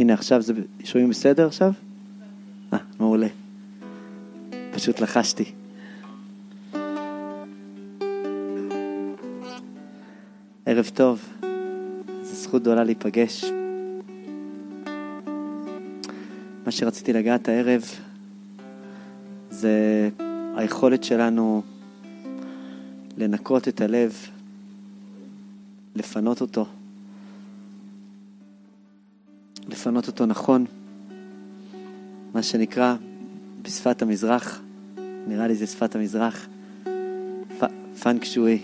הנה עכשיו זה, שומעים בסדר עכשיו? אה, מעולה. פשוט לחשתי. ערב טוב, זו זכות גדולה להיפגש. מה שרציתי לגעת הערב זה היכולת שלנו לנקות את הלב, לפנות אותו, לפנות אותו נכון, מה שנקרא בשפת המזרח, נראה לי זה שפת המזרח, פנג שואי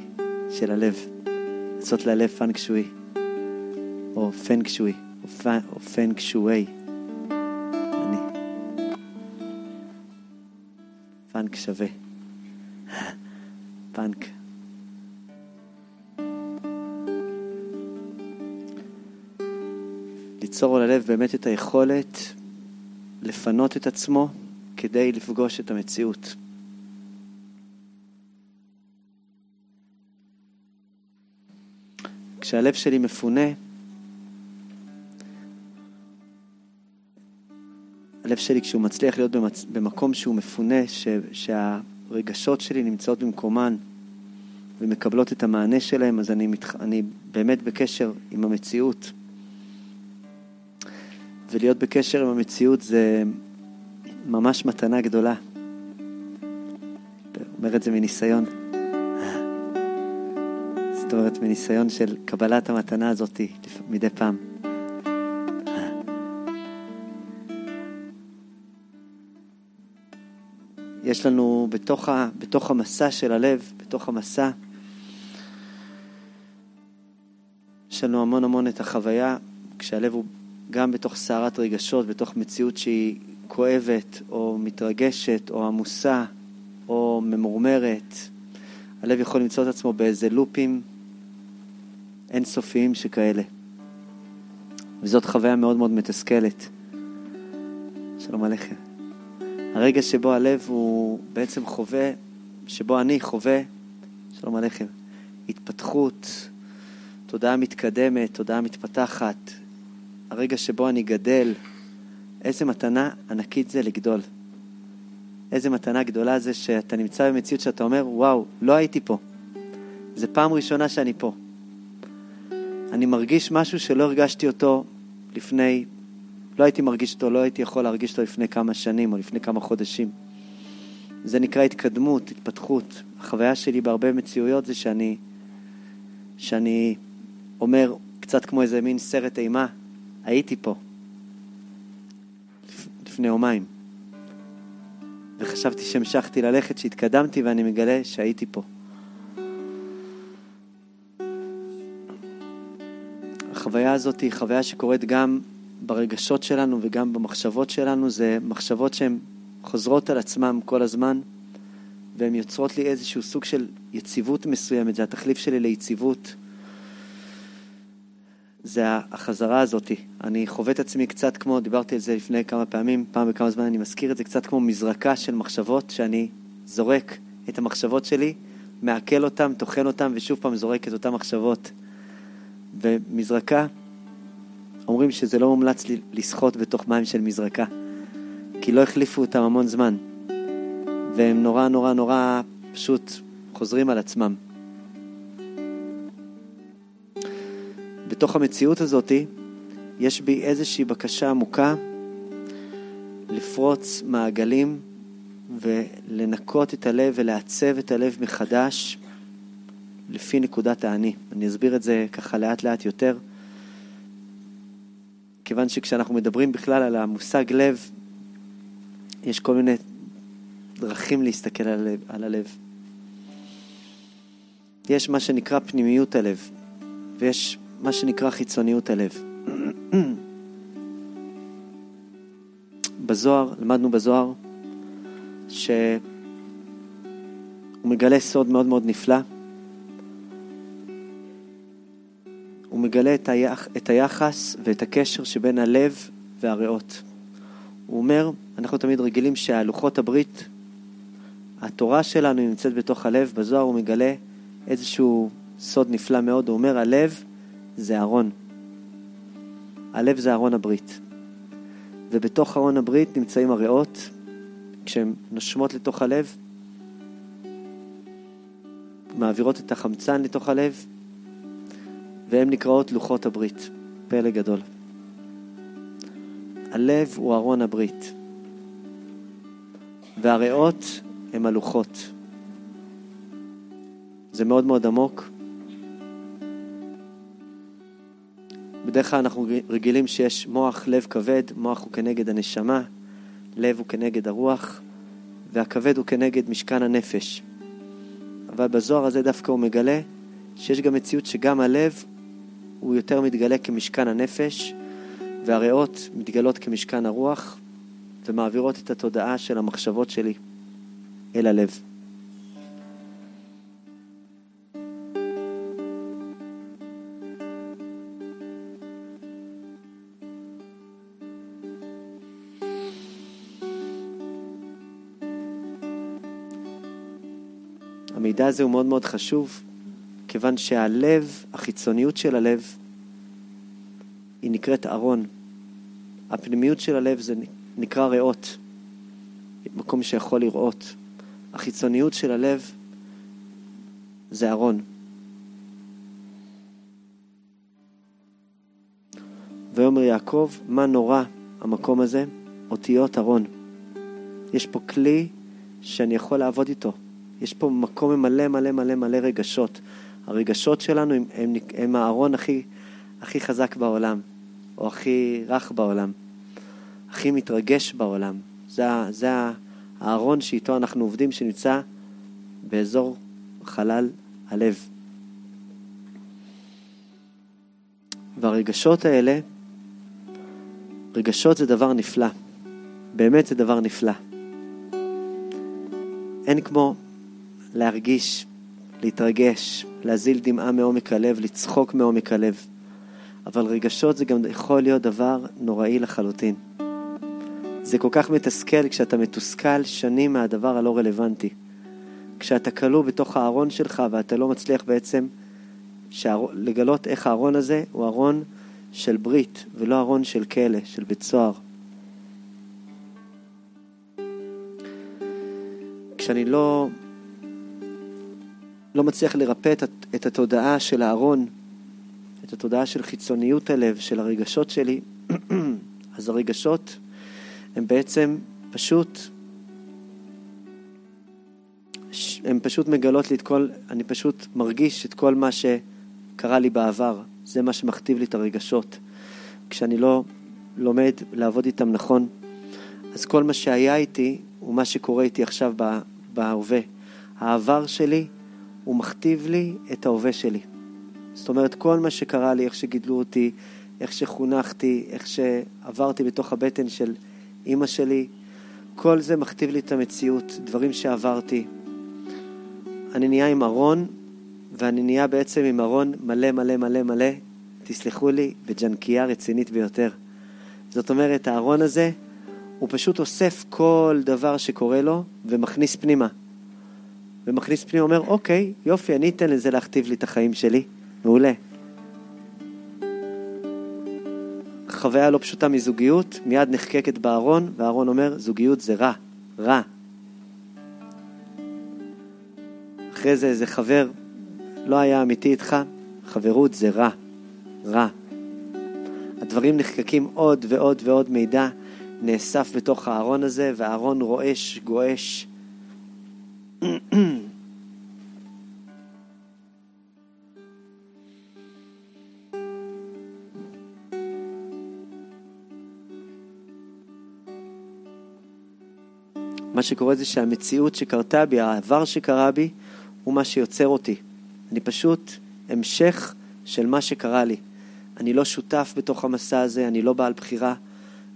של הלב, לעשות ללב פנג שואי, או פנק שוי, או פנק שוי. אני. פאנק שווה. ליצור ללב באמת את היכולת לפנות את עצמו כדי לפגוש את המציאות. כשהלב שלי מפונה, הלב שלי כשהוא מצליח להיות במצ... במקום שהוא מפונה, ש... שהרגשות שלי נמצאות במקומן ומקבלות את המענה שלהם, אז אני, מת... אני באמת בקשר עם המציאות. ולהיות בקשר עם המציאות זה ממש מתנה גדולה. אומר את זה מניסיון. זאת אומרת, מניסיון של קבלת המתנה הזאת מדי פעם. יש לנו בתוך, ה, בתוך המסע של הלב, בתוך המסע, יש לנו המון המון את החוויה, כשהלב הוא גם בתוך סערת רגשות, בתוך מציאות שהיא כואבת, או מתרגשת, או עמוסה, או ממורמרת. הלב יכול למצוא את עצמו באיזה לופים אינסופיים שכאלה. וזאת חוויה מאוד מאוד מתסכלת. שלום עליכם. הרגע שבו הלב הוא בעצם חווה, שבו אני חווה, שלום עליכם, התפתחות, תודעה מתקדמת, תודעה מתפתחת, הרגע שבו אני גדל, איזה מתנה ענקית זה לגדול. איזה מתנה גדולה זה שאתה נמצא במציאות שאתה אומר, וואו, לא הייתי פה. זו פעם ראשונה שאני פה. אני מרגיש משהו שלא הרגשתי אותו לפני, לא הייתי מרגיש אותו, לא הייתי יכול להרגיש אותו לפני כמה שנים או לפני כמה חודשים. זה נקרא התקדמות, התפתחות. החוויה שלי בהרבה מציאויות זה שאני, שאני אומר, קצת כמו איזה מין סרט אימה, הייתי פה לפני יומיים. וחשבתי שהמשכתי ללכת, שהתקדמתי ואני מגלה שהייתי פה. החוויה הזאת היא חוויה שקורית גם ברגשות שלנו וגם במחשבות שלנו. זה מחשבות שהן חוזרות על עצמן כל הזמן, והן יוצרות לי איזשהו סוג של יציבות מסוימת. זה התחליף שלי ליציבות. זה החזרה הזאת. אני חווה את עצמי קצת כמו, דיברתי על זה לפני כמה פעמים, פעם בכמה זמן אני מזכיר את זה, קצת כמו מזרקה של מחשבות, שאני זורק את המחשבות שלי, מעכל אותן, טוחן אותן, ושוב פעם זורק את אותן מחשבות. ומזרקה, אומרים שזה לא מומלץ לשחות בתוך מים של מזרקה, כי לא החליפו אותם המון זמן, והם נורא נורא נורא פשוט חוזרים על עצמם. בתוך המציאות הזאת יש בי איזושהי בקשה עמוקה לפרוץ מעגלים ולנקות את הלב ולעצב את הלב מחדש לפי נקודת האני. אני אסביר את זה ככה לאט לאט יותר, כיוון שכשאנחנו מדברים בכלל על המושג לב, יש כל מיני דרכים להסתכל על הלב. על הלב. יש מה שנקרא פנימיות הלב, ויש מה שנקרא חיצוניות הלב. בזוהר, למדנו בזוהר, שהוא מגלה סוד מאוד מאוד נפלא. הוא מגלה את, היח, את היחס ואת הקשר שבין הלב והריאות. הוא אומר, אנחנו תמיד רגילים שהלוחות הברית, התורה שלנו נמצאת בתוך הלב, בזוהר הוא מגלה איזשהו סוד נפלא מאוד, הוא אומר, הלב זה ארון. הלב זה ארון הברית. ובתוך ארון הברית נמצאים הריאות, כשהן נושמות לתוך הלב, מעבירות את החמצן לתוך הלב, והן נקראות לוחות הברית. פלא גדול. הלב הוא ארון הברית, והריאות הם הלוחות. זה מאוד מאוד עמוק. בדרך כלל אנחנו רגילים שיש מוח, לב כבד, מוח הוא כנגד הנשמה, לב הוא כנגד הרוח, והכבד הוא כנגד משכן הנפש. אבל בזוהר הזה דווקא הוא מגלה שיש גם מציאות שגם הלב הוא יותר מתגלה כמשכן הנפש, והריאות מתגלות כמשכן הרוח, ומעבירות את התודעה של המחשבות שלי אל הלב. המידע הזה הוא מאוד מאוד חשוב, כיוון שהלב, החיצוניות של הלב, היא נקראת ארון. הפנימיות של הלב זה נקרא ריאות, מקום שיכול לראות. החיצוניות של הלב זה ארון. ויאמר יעקב, מה נורא המקום הזה? אותיות ארון. יש פה כלי שאני יכול לעבוד איתו. יש פה מקום עם מלא מלא מלא מלא רגשות. הרגשות שלנו הם, הם, הם הארון הכי, הכי חזק בעולם, או הכי רך בעולם, הכי מתרגש בעולם. זה, זה הארון שאיתו אנחנו עובדים, שנמצא באזור חלל הלב. והרגשות האלה, רגשות זה דבר נפלא. באמת זה דבר נפלא. אין כמו להרגיש, להתרגש, להזיל דמעה מעומק הלב, לצחוק מעומק הלב. אבל רגשות זה גם יכול להיות דבר נוראי לחלוטין. זה כל כך מתסכל כשאתה מתוסכל שנים מהדבר הלא רלוונטי. כשאתה כלוא בתוך הארון שלך ואתה לא מצליח בעצם שהאר... לגלות איך הארון הזה הוא ארון של ברית ולא ארון של כלא, של בית סוהר. כשאני לא לא מצליח לרפא את, את התודעה של הארון, את התודעה של חיצוניות הלב, של הרגשות שלי, אז הרגשות הם בעצם פשוט, הם פשוט מגלות לי את כל, אני פשוט מרגיש את כל מה שקרה לי בעבר. זה מה שמכתיב לי את הרגשות. כשאני לא לומד לעבוד איתם נכון, אז כל מה שהיה איתי הוא מה שקורה איתי עכשיו בהווה. העבר שלי הוא מכתיב לי את ההווה שלי. זאת אומרת, כל מה שקרה לי, איך שגידלו אותי, איך שחונכתי, איך שעברתי בתוך הבטן של אימא שלי, כל זה מכתיב לי את המציאות, דברים שעברתי. אני נהיה עם ארון, ואני נהיה בעצם עם ארון מלא מלא מלא מלא, תסלחו לי, בג'נקייה רצינית ביותר. זאת אומרת, הארון הזה, הוא פשוט אוסף כל דבר שקורה לו ומכניס פנימה. ומכניס פנימה, אומר, אוקיי, יופי, אני אתן לזה להכתיב לי את החיים שלי. מעולה. חוויה לא פשוטה מזוגיות, מיד נחקקת בארון, והארון אומר, זוגיות זה רע, רע. אחרי זה איזה חבר לא היה אמיתי איתך, חברות זה רע, רע. הדברים נחקקים עוד ועוד ועוד מידע נאסף בתוך הארון הזה, והארון רועש, גועש. מה שקורה זה שהמציאות שקרתה בי, העבר שקרה בי, הוא מה שיוצר אותי. אני פשוט המשך של מה שקרה לי. אני לא שותף בתוך המסע הזה, אני לא בעל בחירה,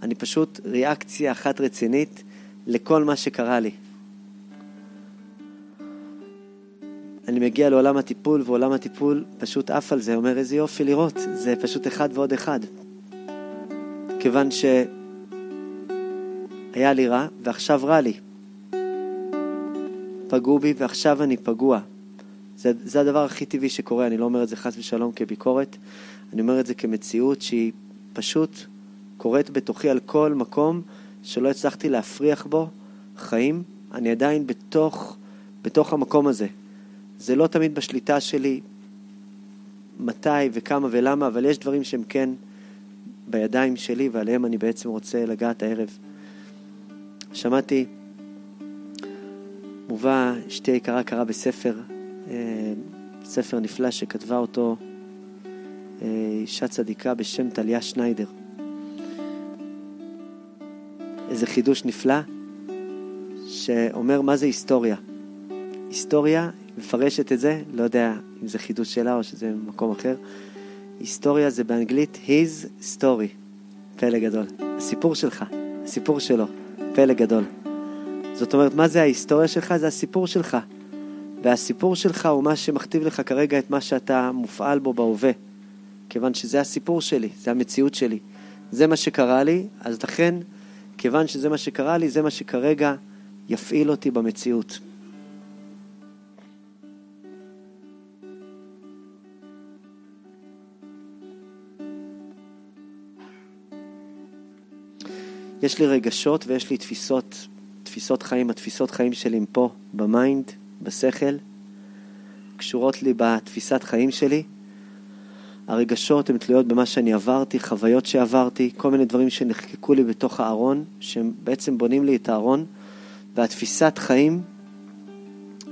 אני פשוט ריאקציה אחת רצינית לכל מה שקרה לי. אני מגיע לעולם הטיפול, ועולם הטיפול פשוט עף על זה, אומר איזה יופי לראות, זה פשוט אחד ועוד אחד. כיוון שהיה לי רע, ועכשיו רע לי. פגעו בי ועכשיו אני פגוע. זה, זה הדבר הכי טבעי שקורה, אני לא אומר את זה חס ושלום כביקורת, אני אומר את זה כמציאות שהיא פשוט קורית בתוכי על כל מקום שלא הצלחתי להפריח בו חיים, אני עדיין בתוך, בתוך המקום הזה. זה לא תמיד בשליטה שלי מתי וכמה ולמה, אבל יש דברים שהם כן בידיים שלי ועליהם אני בעצם רוצה לגעת הערב. שמעתי, מובא, אשתי היקרה קראה בספר, אה, ספר נפלא שכתבה אותו אה, אישה צדיקה בשם טליה שניידר. איזה חידוש נפלא שאומר מה זה היסטוריה. היסטוריה, מפרשת את זה, לא יודע אם זה חידוש שלה או שזה מקום אחר. היסטוריה זה באנגלית his story, פלא גדול. הסיפור שלך, הסיפור שלו, פלא גדול. זאת אומרת, מה זה ההיסטוריה שלך? זה הסיפור שלך. והסיפור שלך הוא מה שמכתיב לך כרגע את מה שאתה מופעל בו בהווה. כיוון שזה הסיפור שלי, זה המציאות שלי. זה מה שקרה לי, אז לכן, כיוון שזה מה שקרה לי, זה מה שכרגע יפעיל אותי במציאות. יש לי רגשות ויש לי תפיסות, תפיסות חיים, התפיסות חיים שלי פה, ב mind, בשכל, קשורות לי בתפיסת חיים שלי. הרגשות הן תלויות במה שאני עברתי, חוויות שעברתי, כל מיני דברים שנחקקו לי בתוך הארון, שהם בעצם בונים לי את הארון, והתפיסת חיים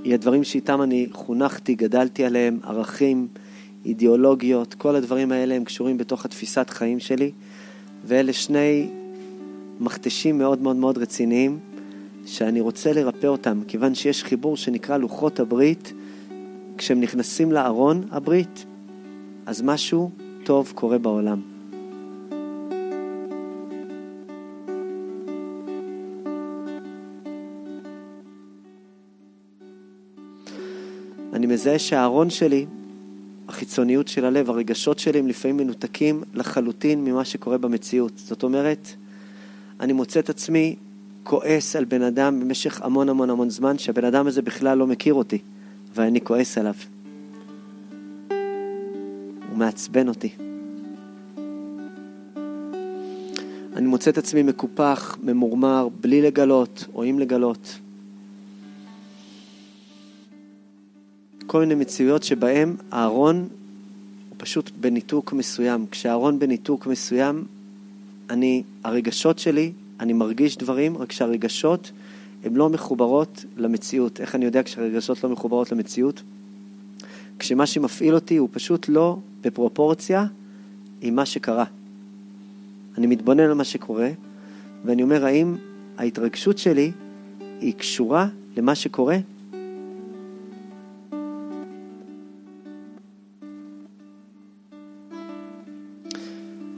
היא הדברים שאיתם אני חונכתי, גדלתי עליהם, ערכים, אידיאולוגיות, כל הדברים האלה הם קשורים בתוך התפיסת חיים שלי, ואלה שני מכתשים מאוד מאוד מאוד רציניים, שאני רוצה לרפא אותם, כיוון שיש חיבור שנקרא לוחות הברית, כשהם נכנסים לארון הברית, אז משהו טוב קורה בעולם. אני מזהה שהארון שלי, החיצוניות של הלב, הרגשות שלי הם לפעמים מנותקים לחלוטין ממה שקורה במציאות. זאת אומרת, אני מוצא את עצמי כועס על בן אדם במשך המון המון המון זמן, שהבן אדם הזה בכלל לא מכיר אותי, ואני כועס עליו. הוא מעצבן אותי. אני מוצא את עצמי מקופח, ממורמר, בלי לגלות או עם לגלות. כל מיני מציאויות שבהן הארון הוא פשוט בניתוק מסוים. כשהארון בניתוק מסוים, אני, הרגשות שלי, אני מרגיש דברים, רק שהרגשות הן לא מחוברות למציאות. איך אני יודע כשהרגשות לא מחוברות למציאות? כשמה שמפעיל אותי הוא פשוט לא בפרופורציה עם מה שקרה. אני מתבונן על מה שקורה, ואני אומר, האם ההתרגשות שלי היא קשורה למה שקורה?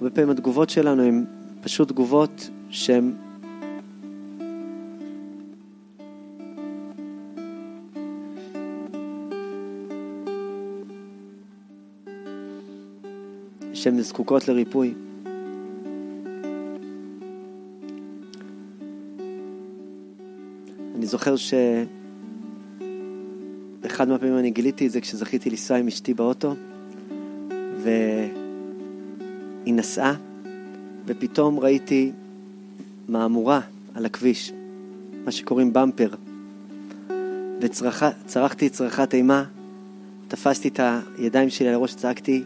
הרבה פעמים התגובות שלנו הן פשוט תגובות שהן שהן זקוקות לריפוי. אני זוכר שאחד מהפעמים אני גיליתי את זה כשזכיתי לנסוע עם אשתי באוטו, והיא נסעה, ופתאום ראיתי מהמורה על הכביש, מה שקוראים במפר, וצרחתי צרחת אימה, תפסתי את הידיים שלי על הראש, צעקתי,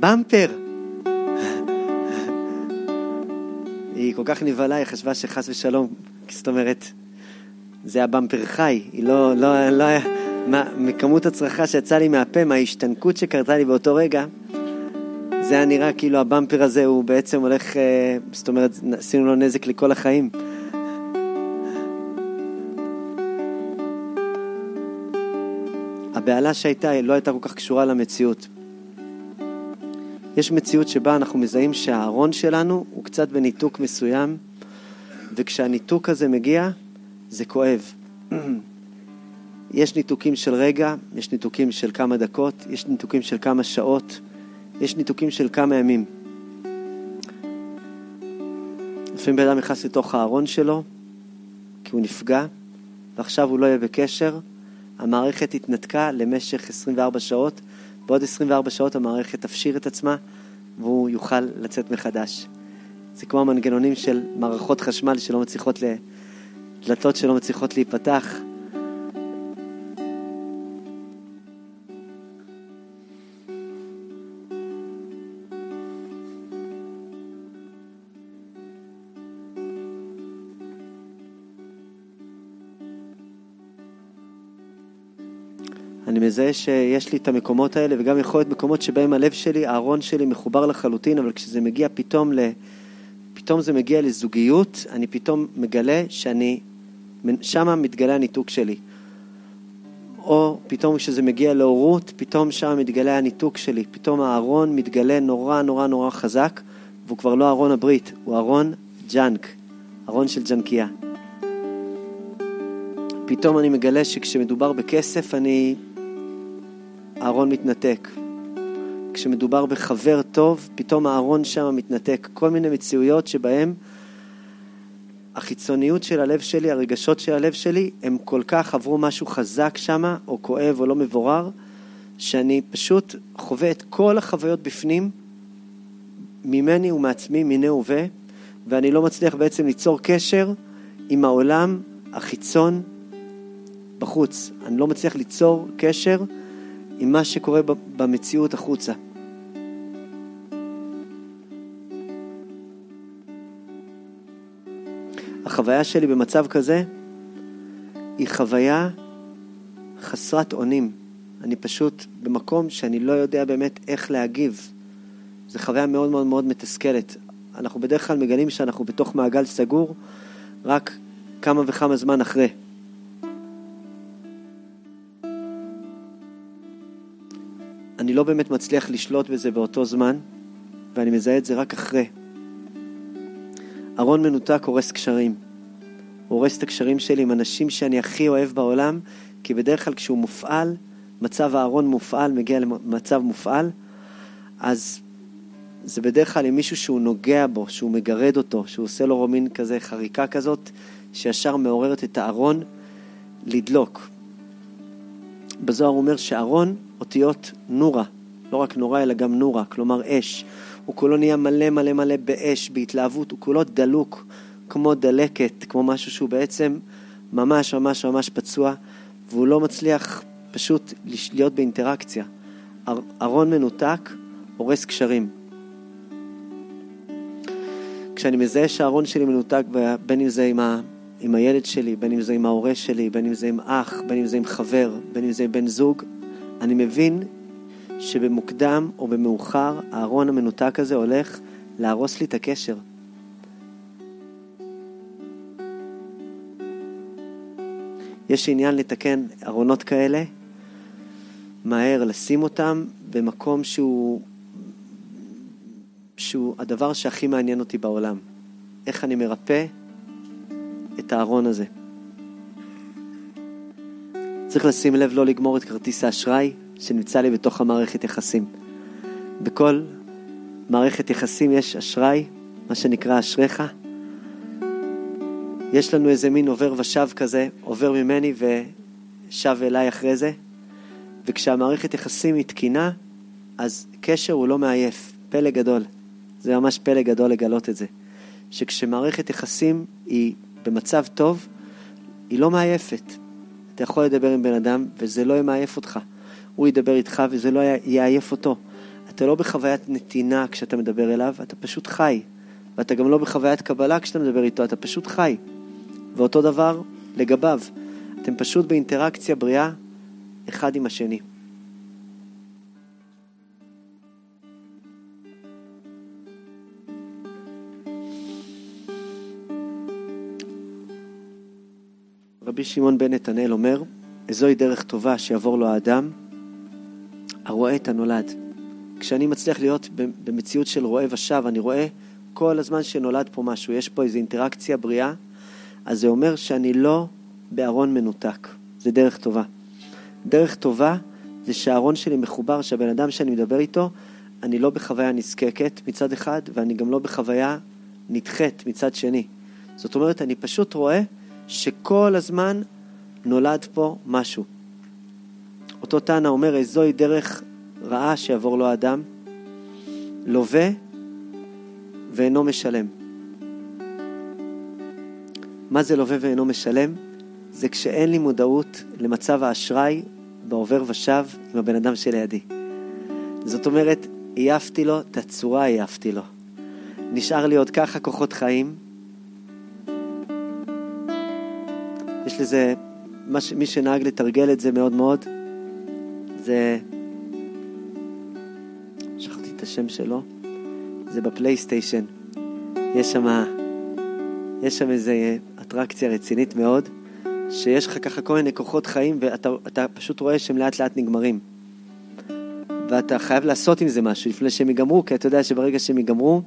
במפר! היא כל כך נבהלה, היא חשבה שחס ושלום, זאת אומרת, זה הבמפר חי, היא לא, לא, לא היה, מה, מכמות הצרחה שיצאה לי מהפה, מההשתנקות שקרתה לי באותו רגע, זה היה נראה כאילו הבמפר הזה הוא בעצם הולך, אה, זאת אומרת, עשינו לו נזק לכל החיים. הבהלה שהייתה לא הייתה כל כך קשורה למציאות. יש מציאות שבה אנחנו מזהים שהארון שלנו הוא קצת בניתוק מסוים, וכשהניתוק הזה מגיע, זה כואב. יש ניתוקים של רגע, יש ניתוקים של כמה דקות, יש ניתוקים של כמה שעות, יש ניתוקים של כמה ימים. לפעמים בן אדם נכנס לתוך הארון שלו, כי הוא נפגע, ועכשיו הוא לא יהיה בקשר, המערכת התנתקה למשך 24 שעות, בעוד 24 שעות המערכת תפשיר את עצמה והוא יוכל לצאת מחדש. זה כמו המנגנונים של מערכות חשמל שלא מצליחות, ל... דלתות שלא מצליחות להיפתח. מזהה שיש לי את המקומות האלה, וגם יכול להיות מקומות שבהם הלב שלי, הארון שלי מחובר לחלוטין, אבל כשזה מגיע פתאום ל... פתאום זה מגיע לזוגיות, אני פתאום מגלה שאני... שמה מתגלה הניתוק שלי. או פתאום כשזה מגיע להורות, פתאום שם מתגלה הניתוק שלי. פתאום הארון מתגלה נורא נורא נורא חזק, והוא כבר לא ארון הברית, הוא ארון junk, ארון של ג'אנקייה. פתאום אני מגלה שכשמדובר בכסף, אני הארון מתנתק. כשמדובר בחבר טוב, פתאום הארון שם מתנתק. כל מיני מציאויות שבהן החיצוניות של הלב שלי, הרגשות של הלב שלי, הם כל כך עברו משהו חזק שם, או כואב או לא מבורר, שאני פשוט חווה את כל החוויות בפנים, ממני ומעצמי, מיני ובה, ואני לא מצליח בעצם ליצור קשר עם העולם החיצון בחוץ. אני לא מצליח ליצור קשר עם מה שקורה במציאות החוצה. החוויה שלי במצב כזה היא חוויה חסרת אונים. אני פשוט במקום שאני לא יודע באמת איך להגיב. זו חוויה מאוד מאוד מאוד מתסכלת. אנחנו בדרך כלל מגלים שאנחנו בתוך מעגל סגור רק כמה וכמה זמן אחרי. אני לא באמת מצליח לשלוט בזה באותו זמן, ואני מזהה את זה רק אחרי. ארון מנותק הורס קשרים. הוא הורס את הקשרים שלי עם אנשים שאני הכי אוהב בעולם, כי בדרך כלל כשהוא מופעל, מצב הארון מופעל, מגיע למצב מופעל, אז זה בדרך כלל עם מישהו שהוא נוגע בו, שהוא מגרד אותו, שהוא עושה לו מין כזה חריקה כזאת, שישר מעוררת את הארון לדלוק. בזוהר אומר שארון אותיות נורה, לא רק נורה אלא גם נורה, כלומר אש. הוא כולו נהיה מלא מלא מלא באש, בהתלהבות, הוא כולו דלוק, כמו דלקת, כמו משהו שהוא בעצם ממש ממש ממש פצוע, והוא לא מצליח פשוט להיות באינטראקציה. ארון מנותק הורס קשרים. כשאני מזהה שהארון שלי מנותק, בין אם זה עם, ה, עם הילד שלי, בין אם זה עם ההורה שלי, בין אם זה עם אח, בין אם זה עם חבר, בין אם זה עם בן זוג, אני מבין שבמוקדם או במאוחר הארון המנותק הזה הולך להרוס לי את הקשר. יש עניין לתקן ארונות כאלה, מהר לשים אותם במקום שהוא, שהוא הדבר שהכי מעניין אותי בעולם. איך אני מרפא את הארון הזה. צריך לשים לב לא לגמור את כרטיס האשראי שנמצא לי בתוך המערכת יחסים. בכל מערכת יחסים יש אשראי, מה שנקרא אשריך. יש לנו איזה מין עובר ושב כזה, עובר ממני ושב אליי אחרי זה, וכשהמערכת יחסים היא תקינה, אז קשר הוא לא מעייף, פלא גדול. זה ממש פלא גדול לגלות את זה. שכשמערכת יחסים היא במצב טוב, היא לא מעייפת. אתה יכול לדבר עם בן אדם וזה לא ימעייף אותך. הוא ידבר איתך וזה לא יעייף אותו. אתה לא בחוויית נתינה כשאתה מדבר אליו, אתה פשוט חי. ואתה גם לא בחוויית קבלה כשאתה מדבר איתו, אתה פשוט חי. ואותו דבר לגביו. אתם פשוט באינטראקציה בריאה אחד עם השני. רבי שמעון בן נתנאל אומר, זוהי דרך טובה שיעבור לו האדם הרואה את הנולד. כשאני מצליח להיות במציאות של רואה ושב, אני רואה כל הזמן שנולד פה משהו, יש פה איזו אינטראקציה בריאה, אז זה אומר שאני לא בארון מנותק. זה דרך טובה. דרך טובה זה שהארון שלי מחובר, שהבן אדם שאני מדבר איתו, אני לא בחוויה נזקקת מצד אחד, ואני גם לא בחוויה נדחית מצד שני. זאת אומרת, אני פשוט רואה שכל הזמן נולד פה משהו. אותו תנא אומר, זוהי דרך רעה שיעבור לו האדם, לווה ואינו משלם. מה זה לווה ואינו משלם? זה כשאין לי מודעות למצב האשראי בעובר ושב עם הבן אדם שלידי. זאת אומרת, עייפתי לו, את הצורה עייפתי לו. נשאר לי עוד ככה כוחות חיים. יש לזה, מי שנהג לתרגל את זה מאוד מאוד, זה... שכחתי את השם שלו. זה בפלייסטיישן. יש שם, יש שם איזה אטרקציה רצינית מאוד, שיש לך ככה כל מיני כוחות חיים, ואתה פשוט רואה שהם לאט לאט נגמרים. ואתה חייב לעשות עם זה משהו לפני שהם ייגמרו, כי אתה יודע שברגע שהם ייגמרו,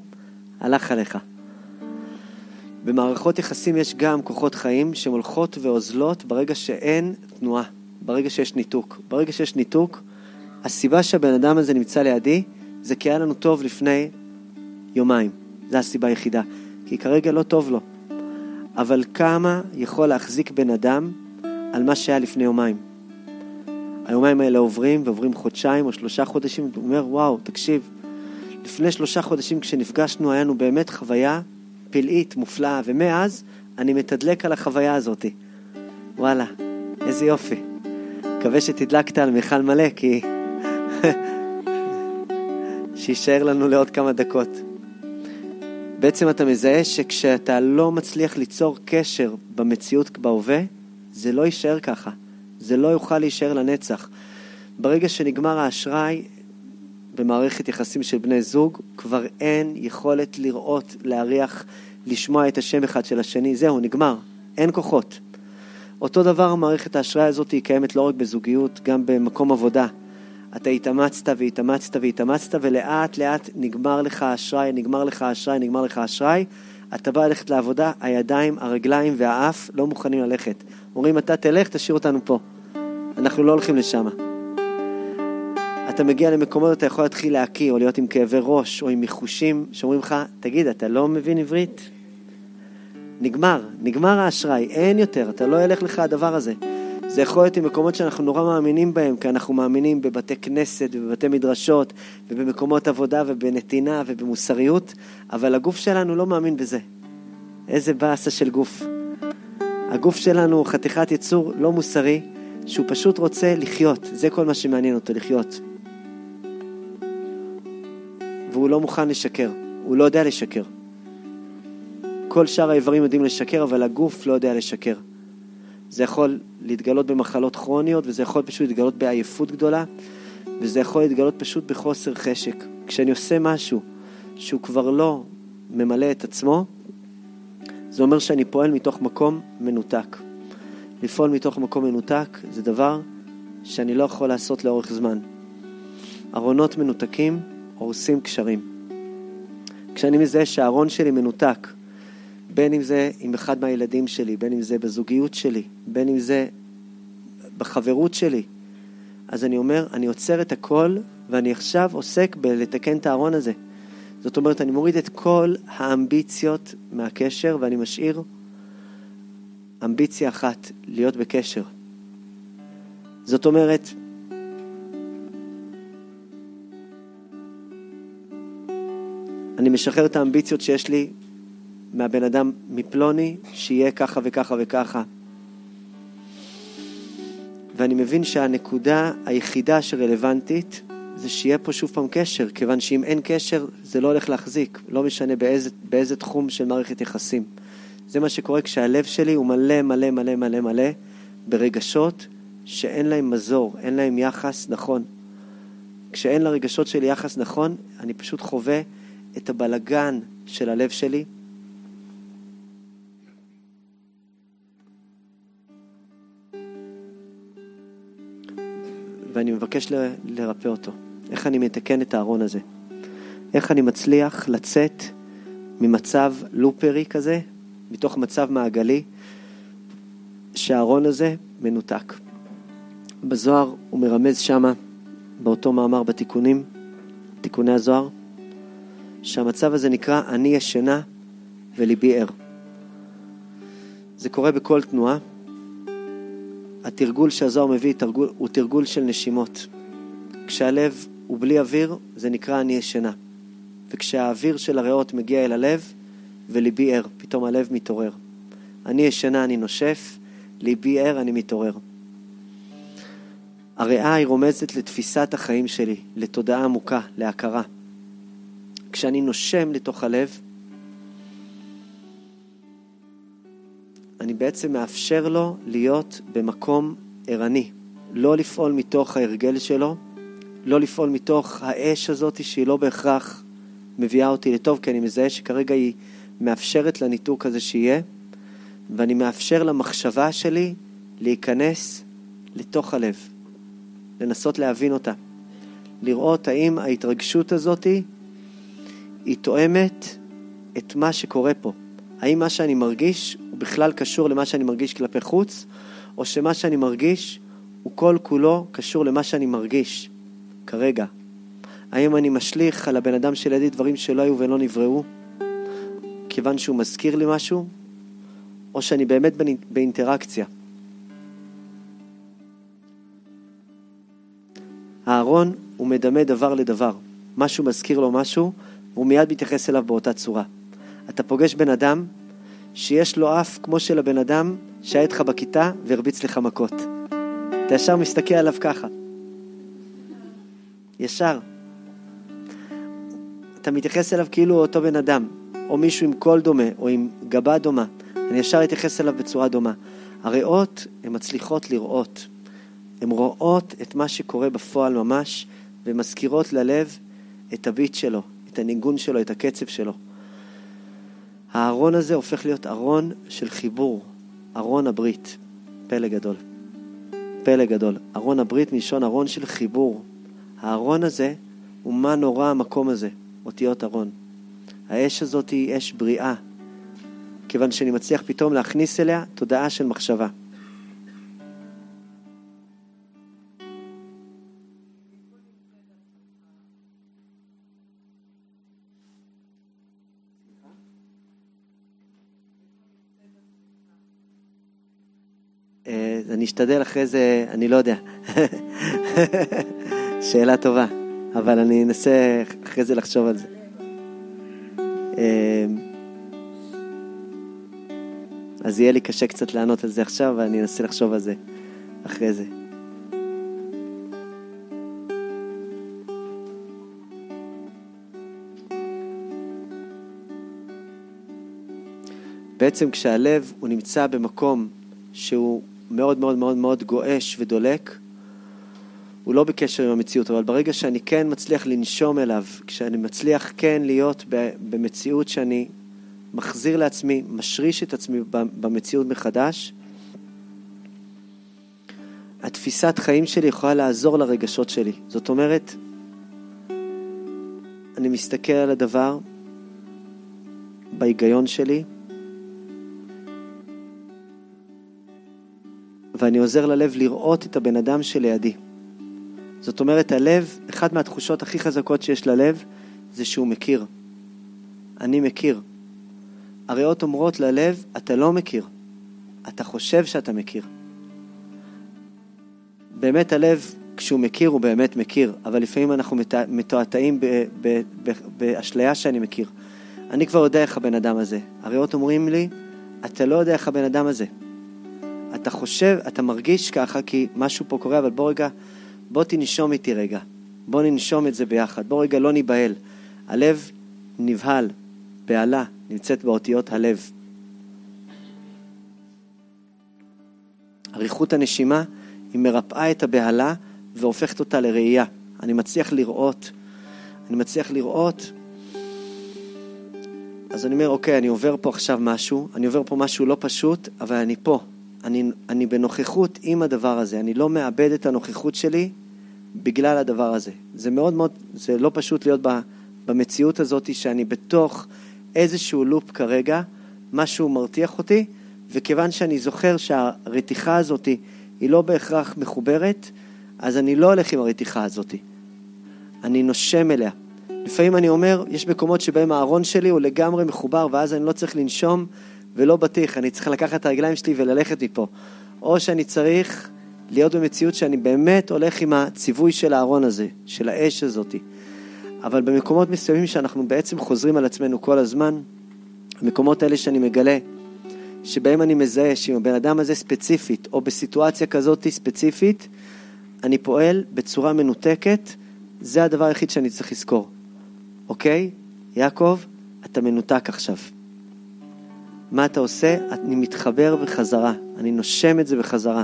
הלך עליך. במערכות יחסים יש גם כוחות חיים שהן הולכות ואוזלות ברגע שאין תנועה, ברגע שיש ניתוק. ברגע שיש ניתוק, הסיבה שהבן אדם הזה נמצא לידי זה כי היה לנו טוב לפני יומיים. זו הסיבה היחידה. כי כרגע לא טוב לו. אבל כמה יכול להחזיק בן אדם על מה שהיה לפני יומיים? היומיים האלה עוברים ועוברים חודשיים או שלושה חודשים, הוא אומר, וואו, תקשיב, לפני שלושה חודשים כשנפגשנו היה לנו באמת חוויה פלאית, מופלאה, ומאז אני מתדלק על החוויה הזאת. וואלה, איזה יופי. מקווה שתדלקת על מיכל מלא, כי... שיישאר לנו לעוד כמה דקות. בעצם אתה מזהה שכשאתה לא מצליח ליצור קשר במציאות בהווה, זה לא יישאר ככה. זה לא יוכל להישאר לנצח. ברגע שנגמר האשראי במערכת יחסים של בני זוג, כבר אין יכולת לראות, להריח, לשמוע את השם אחד של השני. זהו, נגמר. אין כוחות. אותו דבר מערכת האשראי הזאת היא קיימת לא רק בזוגיות, גם במקום עבודה. אתה התאמצת והתאמצת והתאמצת, ולאט לאט נגמר לך האשראי, נגמר לך האשראי, נגמר לך האשראי. אתה בא ללכת לעבודה, הידיים, הרגליים והאף לא מוכנים ללכת. אומרים, אתה תלך, תשאיר אותנו פה. אנחנו לא הולכים לשם. אתה מגיע למקומות, אתה יכול להתחיל להקיא, או להיות עם כאבי ראש, או עם מיחושים, שאומרים לך, תגיד, אתה לא מבין עברית? נגמר, נגמר האשראי, אין יותר, אתה לא ילך לך הדבר הזה. זה יכול להיות עם מקומות שאנחנו נורא מאמינים בהם, כי אנחנו מאמינים בבתי כנסת ובבתי מדרשות ובמקומות עבודה ובנתינה ובמוסריות, אבל הגוף שלנו לא מאמין בזה. איזה באסה של גוף. הגוף שלנו הוא חתיכת יצור לא מוסרי, שהוא פשוט רוצה לחיות. זה כל מה שמעניין אותו, לחיות. והוא לא מוכן לשקר, הוא לא יודע לשקר. כל שאר האיברים יודעים לשקר, אבל הגוף לא יודע לשקר. זה יכול להתגלות במחלות כרוניות, וזה יכול פשוט להתגלות בעייפות גדולה, וזה יכול להתגלות פשוט בחוסר חשק. כשאני עושה משהו שהוא כבר לא ממלא את עצמו, זה אומר שאני פועל מתוך מקום מנותק. לפעול מתוך מקום מנותק זה דבר שאני לא יכול לעשות לאורך זמן. ארונות מנותקים הורסים קשרים. כשאני מזהה שהארון שלי מנותק, בין אם זה עם אחד מהילדים שלי, בין אם זה בזוגיות שלי, בין אם זה בחברות שלי, אז אני אומר, אני עוצר את הכל ואני עכשיו עוסק בלתקן את הארון הזה. זאת אומרת, אני מוריד את כל האמביציות מהקשר ואני משאיר אמביציה אחת, להיות בקשר. זאת אומרת, אני משחרר את האמביציות שיש לי מהבן אדם מפלוני, שיהיה ככה וככה וככה. ואני מבין שהנקודה היחידה שרלוונטית זה שיהיה פה שוב פעם קשר, כיוון שאם אין קשר זה לא הולך להחזיק, לא משנה באיזה, באיזה תחום של מערכת יחסים. זה מה שקורה כשהלב שלי הוא מלא מלא מלא מלא מלא ברגשות שאין להם מזור, אין להם יחס נכון. כשאין לרגשות שלי יחס נכון, אני פשוט חווה את הבלגן של הלב שלי. ואני מבקש ל- לרפא אותו. איך אני מתקן את הארון הזה? איך אני מצליח לצאת ממצב לופרי כזה, מתוך מצב מעגלי, שהארון הזה מנותק. בזוהר הוא מרמז שמה, באותו מאמר בתיקונים, תיקוני הזוהר, שהמצב הזה נקרא אני ישנה וליבי ער. זה קורה בכל תנועה. התרגול שהזוהר מביא תרגול, הוא תרגול של נשימות. כשהלב הוא בלי אוויר, זה נקרא אני ישנה. וכשהאוויר של הריאות מגיע אל הלב, וליבי ער, פתאום הלב מתעורר. אני ישנה, אני נושף, ליבי ער, אני מתעורר. הריאה היא רומזת לתפיסת החיים שלי, לתודעה עמוקה, להכרה. כשאני נושם לתוך הלב, אני בעצם מאפשר לו להיות במקום ערני, לא לפעול מתוך ההרגל שלו, לא לפעול מתוך האש הזאת שהיא לא בהכרח מביאה אותי לטוב, כי אני מזהה שכרגע היא מאפשרת לניתוק הזה שיהיה, ואני מאפשר למחשבה שלי להיכנס לתוך הלב, לנסות להבין אותה, לראות האם ההתרגשות הזאת היא תואמת את מה שקורה פה. האם מה שאני מרגיש הוא בכלל קשור למה שאני מרגיש כלפי חוץ, או שמה שאני מרגיש הוא כל כולו קשור למה שאני מרגיש כרגע. האם אני משליך על הבן אדם שלידי דברים שלא היו ולא נבראו, כיוון שהוא מזכיר לי משהו, או שאני באמת באינטראקציה. אהרון הוא מדמה דבר לדבר. משהו מזכיר לו משהו, והוא מיד מתייחס אליו באותה צורה. אתה פוגש בן אדם שיש לו אף כמו של הבן אדם שהיה איתך בכיתה והרביץ לך מכות. אתה ישר מסתכל עליו ככה. ישר. אתה מתייחס אליו כאילו הוא אותו בן אדם, או מישהו עם קול דומה, או עם גבה דומה. אני ישר אתייחס אליו בצורה דומה. הריאות, הן מצליחות לראות. הן רואות את מה שקורה בפועל ממש, ומזכירות ללב את הביט שלו, הניגון שלו, את הקצב שלו. הארון הזה הופך להיות ארון של חיבור, ארון הברית. פלא גדול. פלא גדול. ארון הברית מלשון ארון של חיבור. הארון הזה הוא מה נורא המקום הזה, אותיות ארון. האש הזאת היא אש בריאה, כיוון שאני מצליח פתאום להכניס אליה תודעה של מחשבה. אני אשתדל אחרי זה, אני לא יודע. שאלה טובה, אבל אני אנסה אחרי זה לחשוב על זה. אמ, אז יהיה לי קשה קצת לענות על זה עכשיו, ואני אנסה לחשוב על זה אחרי זה. בעצם כשהלב הוא נמצא במקום שהוא מאוד מאוד מאוד מאוד גועש ודולק, הוא לא בקשר עם המציאות, אבל ברגע שאני כן מצליח לנשום אליו, כשאני מצליח כן להיות במציאות שאני מחזיר לעצמי, משריש את עצמי במציאות מחדש, התפיסת חיים שלי יכולה לעזור לרגשות שלי. זאת אומרת, אני מסתכל על הדבר בהיגיון שלי, ואני עוזר ללב לראות את הבן אדם שלידי. זאת אומרת, הלב, אחת מהתחושות הכי חזקות שיש ללב, זה שהוא מכיר. אני מכיר. הריאות אומרות ללב, אתה לא מכיר. אתה חושב שאתה מכיר. באמת הלב, כשהוא מכיר, הוא באמת מכיר, אבל לפעמים אנחנו מתועתעים באשליה שאני מכיר. אני כבר יודע איך הבן אדם הזה. הריאות אומרים לי, אתה לא יודע איך הבן אדם הזה. אתה חושב, אתה מרגיש ככה כי משהו פה קורה, אבל בוא רגע, בוא תנשום איתי רגע. בוא ננשום את זה ביחד. בוא רגע לא ניבהל. הלב נבהל, בהלה, נמצאת באותיות הלב. אריכות הנשימה היא מרפאה את הבהלה והופכת אותה לראייה. אני מצליח לראות, אני מצליח לראות, אז אני אומר, אוקיי, אני עובר פה עכשיו משהו, אני עובר פה משהו לא פשוט, אבל אני פה, אני, אני בנוכחות עם הדבר הזה, אני לא מאבד את הנוכחות שלי בגלל הדבר הזה. זה מאוד מאוד, זה לא פשוט להיות במציאות הזאת שאני בתוך איזשהו לופ כרגע, משהו מרתיח אותי, וכיוון שאני זוכר שהרתיחה הזאת היא לא בהכרח מחוברת, אז אני לא הולך עם הרתיחה הזאת. אני נושם אליה. לפעמים אני אומר, יש מקומות שבהם הארון שלי הוא לגמרי מחובר, ואז אני לא צריך לנשום ולא בטיח, אני צריך לקחת את הרגליים שלי וללכת מפה. או שאני צריך להיות במציאות שאני באמת הולך עם הציווי של הארון הזה, של האש הזאת. אבל במקומות מסוימים שאנחנו בעצם חוזרים על עצמנו כל הזמן, המקומות האלה שאני מגלה שבהם אני מזהה שעם הבן אדם הזה ספציפית, או בסיטואציה כזאת ספציפית, אני פועל בצורה מנותקת, זה הדבר היחיד שאני צריך לזכור. אוקיי? יעקב, אתה מנותק עכשיו. מה אתה עושה? אני מתחבר בחזרה, אני נושם את זה בחזרה.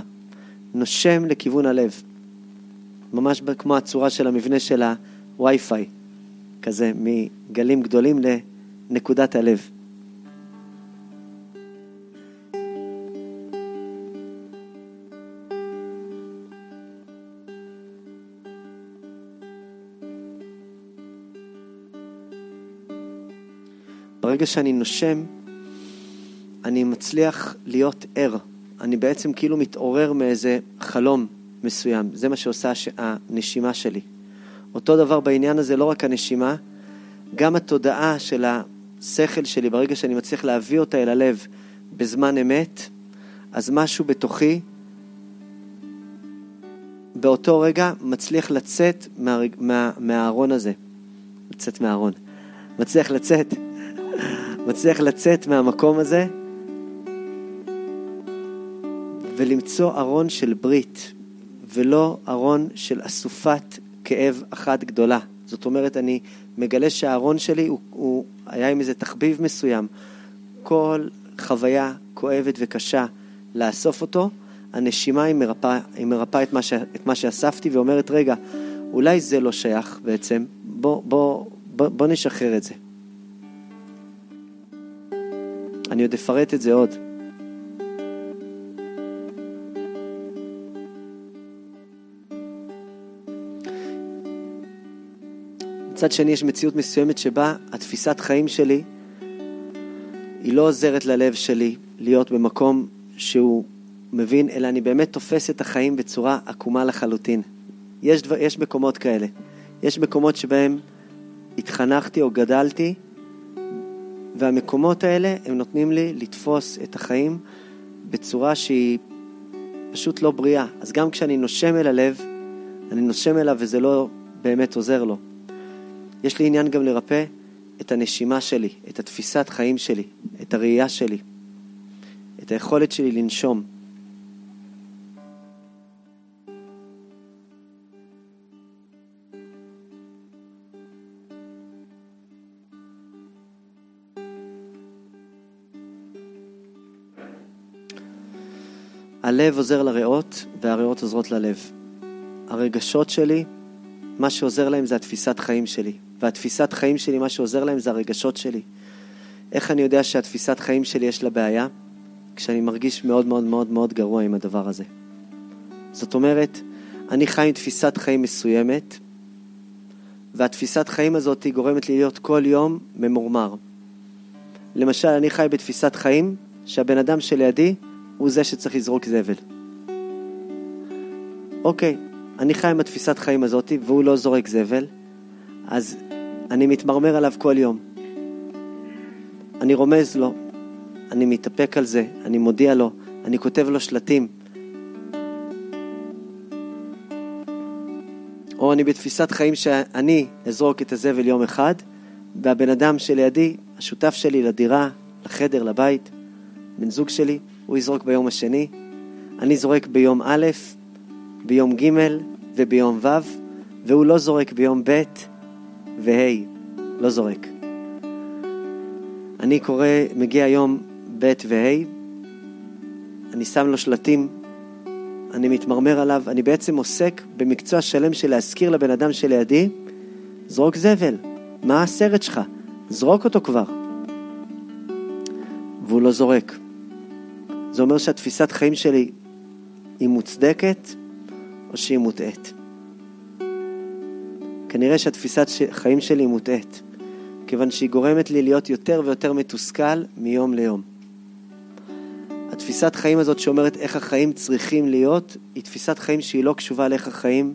נושם לכיוון הלב. ממש כמו הצורה של המבנה של הווי-פיי, כזה מגלים גדולים לנקודת הלב. ברגע שאני נושם, אני מצליח להיות ער. אני בעצם כאילו מתעורר מאיזה חלום מסוים. זה מה שעושה הנשימה שלי. אותו דבר בעניין הזה, לא רק הנשימה, גם התודעה של השכל שלי, ברגע שאני מצליח להביא אותה אל הלב בזמן אמת, אז משהו בתוכי באותו רגע מצליח לצאת מה, מה, מהארון הזה. לצאת מהארון. מצליח לצאת, מצליח לצאת מהמקום הזה ולמצוא ארון של ברית, ולא ארון של אסופת כאב אחת גדולה. זאת אומרת, אני מגלה שהארון שלי הוא, הוא היה עם איזה תחביב מסוים. כל חוויה כואבת וקשה, לאסוף אותו, הנשימה היא מרפאה, היא מרפא את, את מה שאספתי ואומרת, רגע, אולי זה לא שייך בעצם, בוא, בוא, בוא, בוא נשחרר את זה. אני עוד אפרט את זה עוד. מצד שני יש מציאות מסוימת שבה התפיסת חיים שלי היא לא עוזרת ללב שלי להיות במקום שהוא מבין, אלא אני באמת תופס את החיים בצורה עקומה לחלוטין. יש, דבר, יש מקומות כאלה. יש מקומות שבהם התחנכתי או גדלתי, והמקומות האלה הם נותנים לי לתפוס את החיים בצורה שהיא פשוט לא בריאה. אז גם כשאני נושם אל הלב, אני נושם אליו וזה לא באמת עוזר לו. יש לי עניין גם לרפא את הנשימה שלי, את התפיסת חיים שלי, את הראייה שלי, את היכולת שלי לנשום. הלב עוזר לריאות והריאות עוזרות ללב. הרגשות שלי, מה שעוזר להם זה התפיסת חיים שלי. והתפיסת חיים שלי, מה שעוזר להם זה הרגשות שלי. איך אני יודע שהתפיסת חיים שלי יש לה בעיה? כשאני מרגיש מאוד מאוד מאוד מאוד גרוע עם הדבר הזה. זאת אומרת, אני חי עם תפיסת חיים מסוימת, והתפיסת חיים הזאת היא גורמת לי להיות כל יום ממורמר. למשל, אני חי בתפיסת חיים שהבן אדם שלידי הוא זה שצריך לזרוק זבל. אוקיי, אני חי עם התפיסת חיים הזאת והוא לא זורק זבל, אז אני מתמרמר עליו כל יום. אני רומז לו, אני מתאפק על זה, אני מודיע לו, אני כותב לו שלטים. או אני בתפיסת חיים שאני אזרוק את הזבל יום אחד, והבן אדם שלידי, השותף שלי לדירה, לחדר, לבית, בן זוג שלי, הוא יזרוק ביום השני, אני זורק ביום א', ביום ג' וביום ו', והוא לא זורק ביום ב' וה', לא זורק. אני קורא, מגיע יום ב' וה', אני שם לו שלטים, אני מתמרמר עליו, אני בעצם עוסק במקצוע שלם של להזכיר לבן אדם שלידי, זרוק זבל, מה הסרט שלך? זרוק אותו כבר. והוא לא זורק. זה אומר שהתפיסת חיים שלי היא מוצדקת או שהיא מוטעית. כנראה שהתפיסת חיים שלי מוטעית, כיוון שהיא גורמת לי להיות יותר ויותר מתוסכל מיום ליום. התפיסת חיים הזאת שאומרת איך החיים צריכים להיות, היא תפיסת חיים שהיא לא קשובה לאיך החיים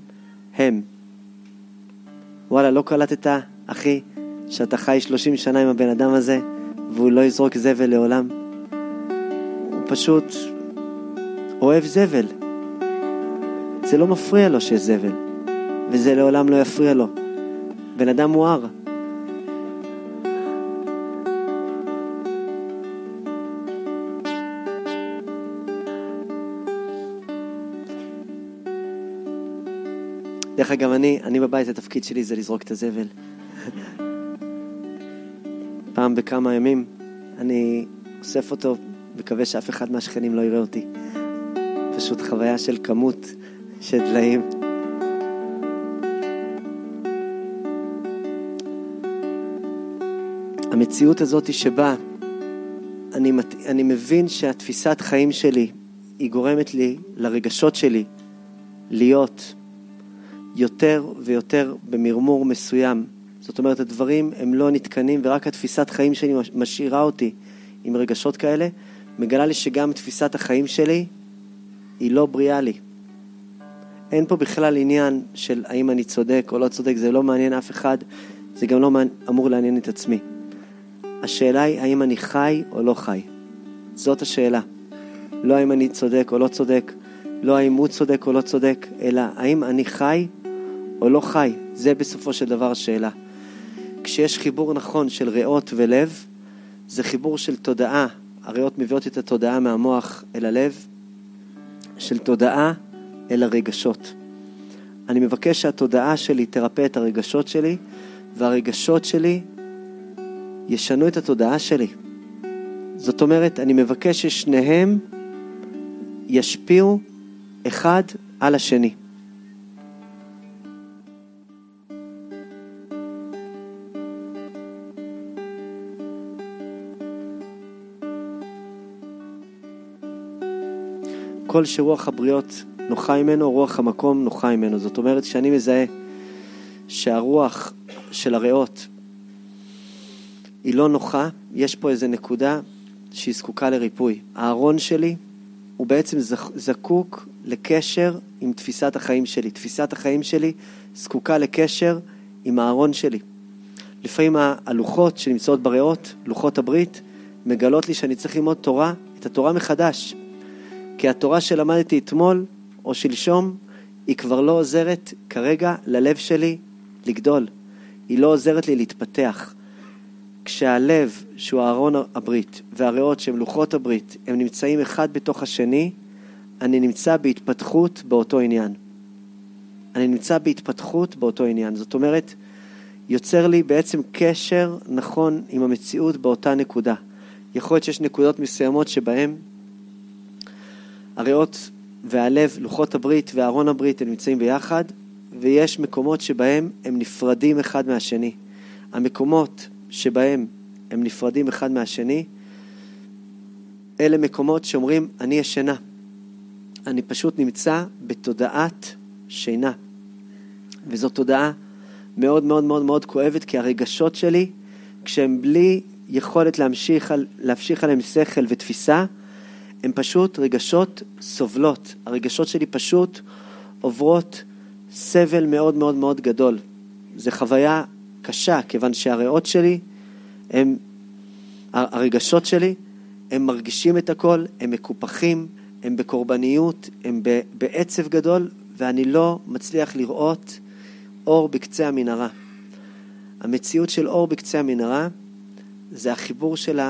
הם. וואלה, לא קלטת, אחי, שאתה חי 30 שנה עם הבן אדם הזה, והוא לא יזרוק זבל לעולם? הוא פשוט אוהב זבל. זה לא מפריע לו שיש זבל, וזה לעולם לא יפריע לו. בן אדם מואר. דרך אגב, אני, אני בבית, התפקיד שלי זה לזרוק את הזבל. פעם בכמה ימים אני אוסף אותו, מקווה שאף אחד מהשכנים לא יראה אותי. פשוט חוויה של כמות של דליים. המציאות הזאת שבה אני, אני מבין שהתפיסת חיים שלי היא גורמת לי, לרגשות שלי, להיות יותר ויותר במרמור מסוים. זאת אומרת, הדברים הם לא נתקנים ורק התפיסת חיים שלי משאירה אותי עם רגשות כאלה, מגלה לי שגם תפיסת החיים שלי היא לא בריאה לי. אין פה בכלל עניין של האם אני צודק או לא צודק, זה לא מעניין אף אחד, זה גם לא אמור לעניין את עצמי. השאלה היא האם אני חי או לא חי. זאת השאלה. לא האם אני צודק או לא צודק, לא האם הוא צודק או לא צודק, אלא האם אני חי או לא חי. זה בסופו של דבר השאלה. כשיש חיבור נכון של ריאות ולב, זה חיבור של תודעה. הריאות מביאות את התודעה מהמוח אל הלב, של תודעה אל הרגשות. אני מבקש שהתודעה שלי תרפא את הרגשות שלי, והרגשות שלי ישנו את התודעה שלי. זאת אומרת, אני מבקש ששניהם ישפיעו אחד על השני. כל שרוח הבריות נוחה ממנו, רוח המקום נוחה ממנו. זאת אומרת שאני מזהה שהרוח של הריאות היא לא נוחה, יש פה איזו נקודה שהיא זקוקה לריפוי. הארון שלי הוא בעצם זקוק לקשר עם תפיסת החיים שלי. תפיסת החיים שלי זקוקה לקשר עם הארון שלי. לפעמים הלוחות שנמצאות בריאות, לוחות הברית, מגלות לי שאני צריך ללמוד תורה, את התורה מחדש. כי התורה שלמדתי אתמול או שלשום, היא כבר לא עוזרת כרגע ללב שלי לגדול. היא לא עוזרת לי להתפתח. כשהלב, שהוא אהרון הברית, והריאות שהם לוחות הברית, הם נמצאים אחד בתוך השני, אני נמצא בהתפתחות באותו עניין. אני נמצא בהתפתחות באותו עניין. זאת אומרת, יוצר לי בעצם קשר נכון עם המציאות באותה נקודה. יכול להיות שיש נקודות מסוימות שבהן הריאות והלב, לוחות הברית וארון הברית, הם נמצאים ביחד, ויש מקומות שבהם הם נפרדים אחד מהשני. המקומות שבהם הם נפרדים אחד מהשני, אלה מקומות שאומרים, אני ישנה. אני פשוט נמצא בתודעת שינה. וזו תודעה מאוד מאוד מאוד מאוד כואבת, כי הרגשות שלי, כשהם בלי יכולת להמשיך, להמשיך עליהם שכל ותפיסה, הם פשוט רגשות סובלות. הרגשות שלי פשוט עוברות סבל מאוד מאוד מאוד גדול. זו חוויה קשה, כיוון שהריאות שלי, הם, הרגשות שלי, הם מרגישים את הכל, הם מקופחים, הם בקורבניות, הם בעצב גדול, ואני לא מצליח לראות אור בקצה המנהרה. המציאות של אור בקצה המנהרה זה החיבור של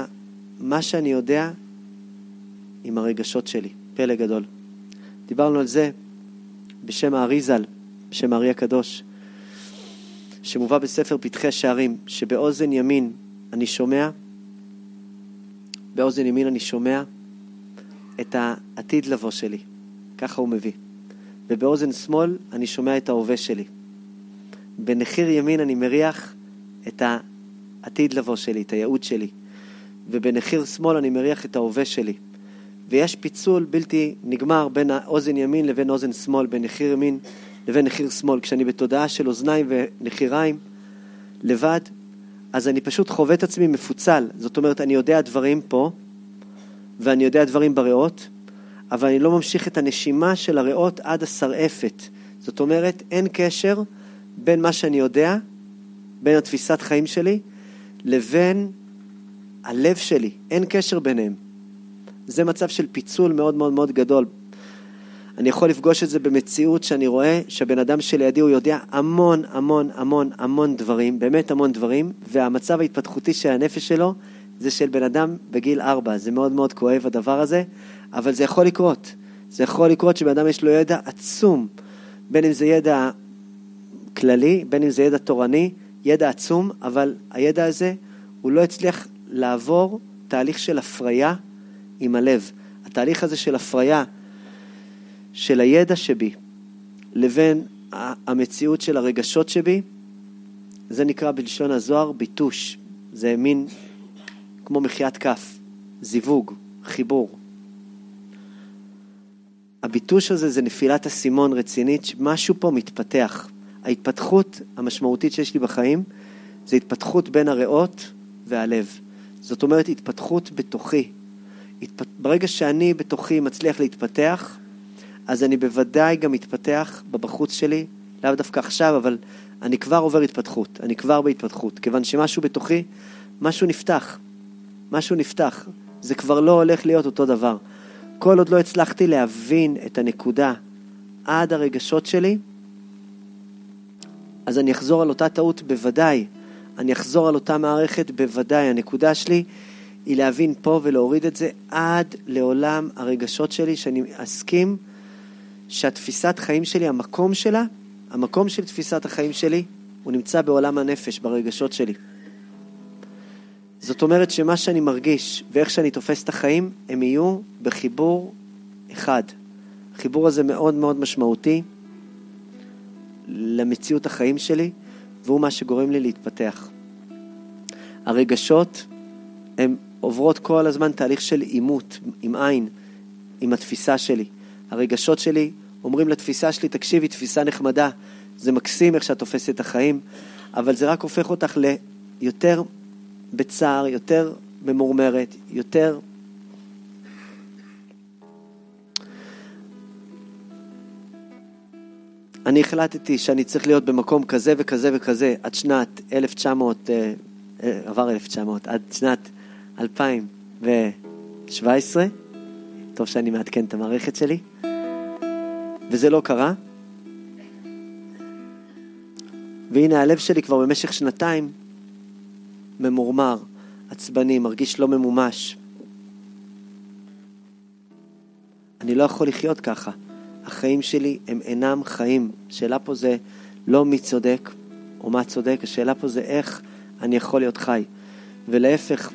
מה שאני יודע עם הרגשות שלי. פלא גדול. דיברנו על זה בשם הארי ז"ל, בשם הארי הקדוש, שמובא בספר פתחי שערים, שבאוזן ימין אני שומע, באוזן ימין אני שומע את העתיד לבוא שלי, ככה הוא מביא. ובאוזן שמאל אני שומע את ההווה שלי. בנחיר ימין אני מריח את העתיד לבוא שלי, את הייעוד שלי. ובנחיר שמאל אני מריח את ההווה שלי. ויש פיצול בלתי נגמר בין האוזן ימין לבין אוזן שמאל, בין נחיר ימין לבין נחיר שמאל. כשאני בתודעה של אוזניים ונחיריים לבד, אז אני פשוט חווה את עצמי מפוצל. זאת אומרת, אני יודע דברים פה, ואני יודע דברים בריאות, אבל אני לא ממשיך את הנשימה של הריאות עד השרעפת. זאת אומרת, אין קשר בין מה שאני יודע, בין התפיסת חיים שלי, לבין הלב שלי. אין קשר ביניהם. זה מצב של פיצול מאוד מאוד מאוד גדול. אני יכול לפגוש את זה במציאות שאני רואה שהבן אדם שלידי הוא יודע המון המון המון המון דברים, באמת המון דברים, והמצב ההתפתחותי של הנפש שלו זה של בן אדם בגיל ארבע. זה מאוד מאוד כואב הדבר הזה, אבל זה יכול לקרות. זה יכול לקרות שבן אדם יש לו ידע עצום, בין אם זה ידע כללי, בין אם זה ידע תורני, ידע עצום, אבל הידע הזה, הוא לא הצליח לעבור תהליך של הפריה עם הלב. התהליך הזה של הפריה של הידע שבי לבין המציאות של הרגשות שבי, זה נקרא בלשון הזוהר ביטוש. זה מין כמו מחיית כף, זיווג, חיבור. הביטוש הזה זה נפילת אסימון רצינית, שמשהו פה מתפתח. ההתפתחות המשמעותית שיש לי בחיים זה התפתחות בין הריאות והלב. זאת אומרת, התפתחות בתוכי. התפ... ברגע שאני בתוכי מצליח להתפתח, אז אני בוודאי גם מתפתח בבחוץ שלי, לאו דווקא עכשיו, אבל אני כבר עובר התפתחות, אני כבר בהתפתחות, כיוון שמשהו בתוכי, משהו נפתח, משהו נפתח. זה כבר לא הולך להיות אותו דבר. כל עוד לא הצלחתי להבין את הנקודה עד הרגשות שלי, אז אני אחזור על אותה טעות בוודאי. אני אחזור על אותה מערכת בוודאי. הנקודה שלי היא להבין פה ולהוריד את זה עד לעולם הרגשות שלי, שאני אסכים שהתפיסת חיים שלי, המקום שלה, המקום של תפיסת החיים שלי, הוא נמצא בעולם הנפש, ברגשות שלי. זאת אומרת שמה שאני מרגיש ואיך שאני תופס את החיים, הם יהיו בחיבור אחד. החיבור הזה מאוד מאוד משמעותי למציאות החיים שלי, והוא מה שגורם לי להתפתח. הרגשות, הן עוברות כל הזמן תהליך של עימות, עם עין, עם התפיסה שלי. הרגשות שלי אומרים לתפיסה שלי, תקשיבי, תפיסה נחמדה, זה מקסים איך שאת תופסת את החיים, אבל זה רק הופך אותך ליותר בצער, יותר ממורמרת, יותר... אני החלטתי שאני צריך להיות במקום כזה וכזה וכזה עד שנת 1900, אה, אה, עבר 1900, עד שנת 2017. טוב שאני מעדכן את המערכת שלי. וזה לא קרה. והנה הלב שלי כבר במשך שנתיים ממורמר, עצבני, מרגיש לא ממומש. אני לא יכול לחיות ככה. החיים שלי הם אינם חיים. השאלה פה זה לא מי צודק או מה צודק, השאלה פה זה איך אני יכול להיות חי. ולהפך,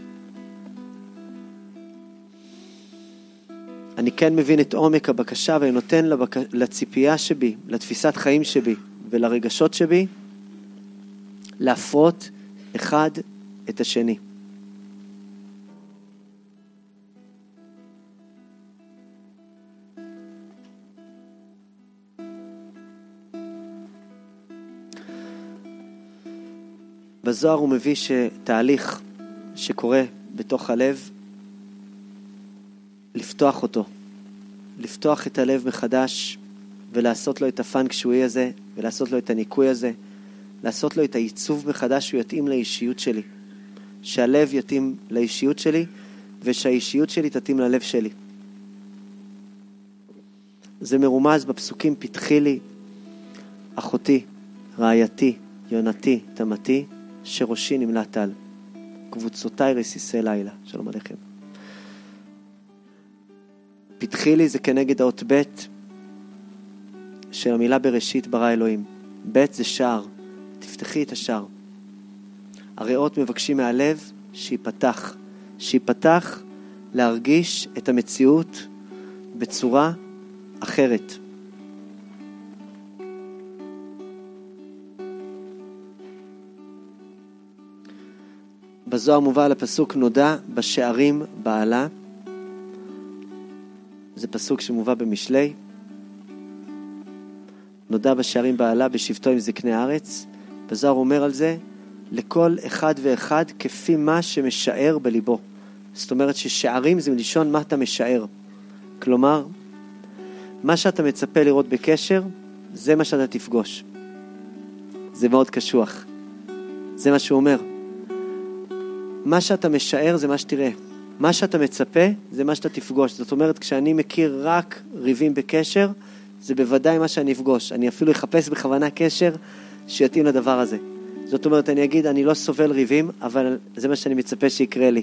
אני כן מבין את עומק הבקשה ואני נותן לבק... לציפייה שבי, לתפיסת חיים שבי ולרגשות שבי, להפרות אחד את השני. בזוהר הוא מביא שתהליך שקורה בתוך הלב, לפתוח אותו, לפתוח את הלב מחדש ולעשות לו את הפאנק שוי הזה ולעשות לו את הניקוי הזה, לעשות לו את העיצוב מחדש שהוא יתאים לאישיות שלי. שהלב יתאים לאישיות שלי ושהאישיות שלי תתאים ללב שלי. זה מרומז בפסוקים פתחי לי, אחותי, רעייתי, יונתי, תמתי, שראשי נמלט טל. קבוצותיי רסיסי לילה. שלום עליכם. פתחי זה כנגד האות ב' של המילה בראשית ברא אלוהים. ב' זה שער. תפתחי את השער. הריאות מבקשים מהלב שייפתח, שייפתח להרגיש את המציאות בצורה אחרת. בזוהר מובא על הפסוק נודע בשערים בעלה. פסוק שמובא במשלי. נודע בשערים בעלה בשבתו עם זקני הארץ. בזוהר אומר על זה, לכל אחד ואחד כפי מה שמשער בליבו. זאת אומרת ששערים זה מלשון מה אתה משער. כלומר, מה שאתה מצפה לראות בקשר, זה מה שאתה תפגוש. זה מאוד קשוח. זה מה שהוא אומר. מה שאתה משער זה מה שתראה. מה שאתה מצפה זה מה שאתה תפגוש. זאת אומרת, כשאני מכיר רק ריבים בקשר, זה בוודאי מה שאני אפגוש. אני אפילו אחפש בכוונה קשר שיתאים לדבר הזה. זאת אומרת, אני אגיד, אני לא סובל ריבים, אבל זה מה שאני מצפה שיקרה לי.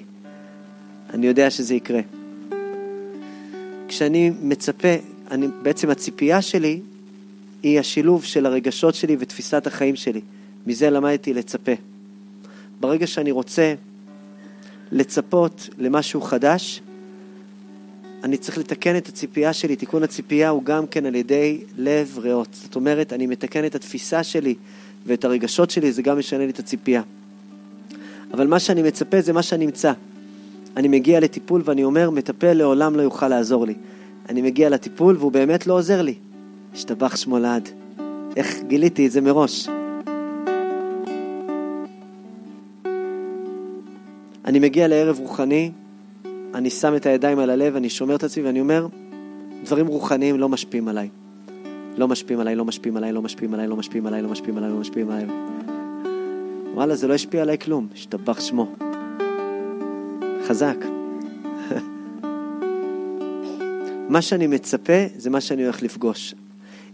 אני יודע שזה יקרה. כשאני מצפה, אני, בעצם הציפייה שלי היא השילוב של הרגשות שלי ותפיסת החיים שלי. מזה למדתי לצפה. ברגע שאני רוצה לצפות למשהו חדש, אני צריך לתקן את הציפייה שלי. תיקון הציפייה הוא גם כן על ידי לב ריאות. זאת אומרת, אני מתקן את התפיסה שלי ואת הרגשות שלי, זה גם משנה לי את הציפייה. אבל מה שאני מצפה זה מה שאני אמצא. אני מגיע לטיפול ואני אומר, מטפל לעולם לא יוכל לעזור לי. אני מגיע לטיפול והוא באמת לא עוזר לי. השתבח שמו לעד. איך גיליתי את זה מראש? אני מגיע לערב רוחני, אני שם את הידיים על הלב, אני שומר את עצמי ואני אומר, דברים רוחניים לא משפיעים עליי. לא משפיעים עליי, לא משפיעים עליי, לא משפיעים עליי, לא משפיעים עליי, לא משפיעים עליי, לא משפיעים עליי. וואלה, זה לא השפיע עליי כלום, השתבח שמו. חזק. מה שאני מצפה זה מה שאני הולך לפגוש.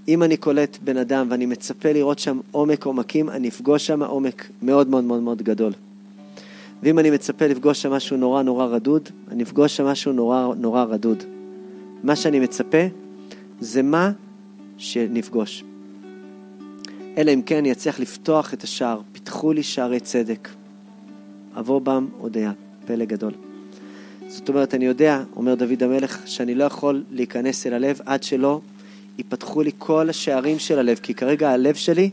אם אני קולט בן אדם ואני מצפה לראות שם עומק עומקים, אני אפגוש שם עומק מאוד מאוד מאוד מאוד גדול. ואם אני מצפה לפגוש שם משהו נורא נורא רדוד, אני אפגוש שם משהו נורא נורא רדוד. מה שאני מצפה זה מה שנפגוש. אלא אם כן אני אצליח לפתוח את השער, פיתחו לי שערי צדק. אבוא בם אודיה, פלא גדול. זאת אומרת, אני יודע, אומר דוד המלך, שאני לא יכול להיכנס אל הלב עד שלא ייפתחו לי כל השערים של הלב, כי כרגע הלב שלי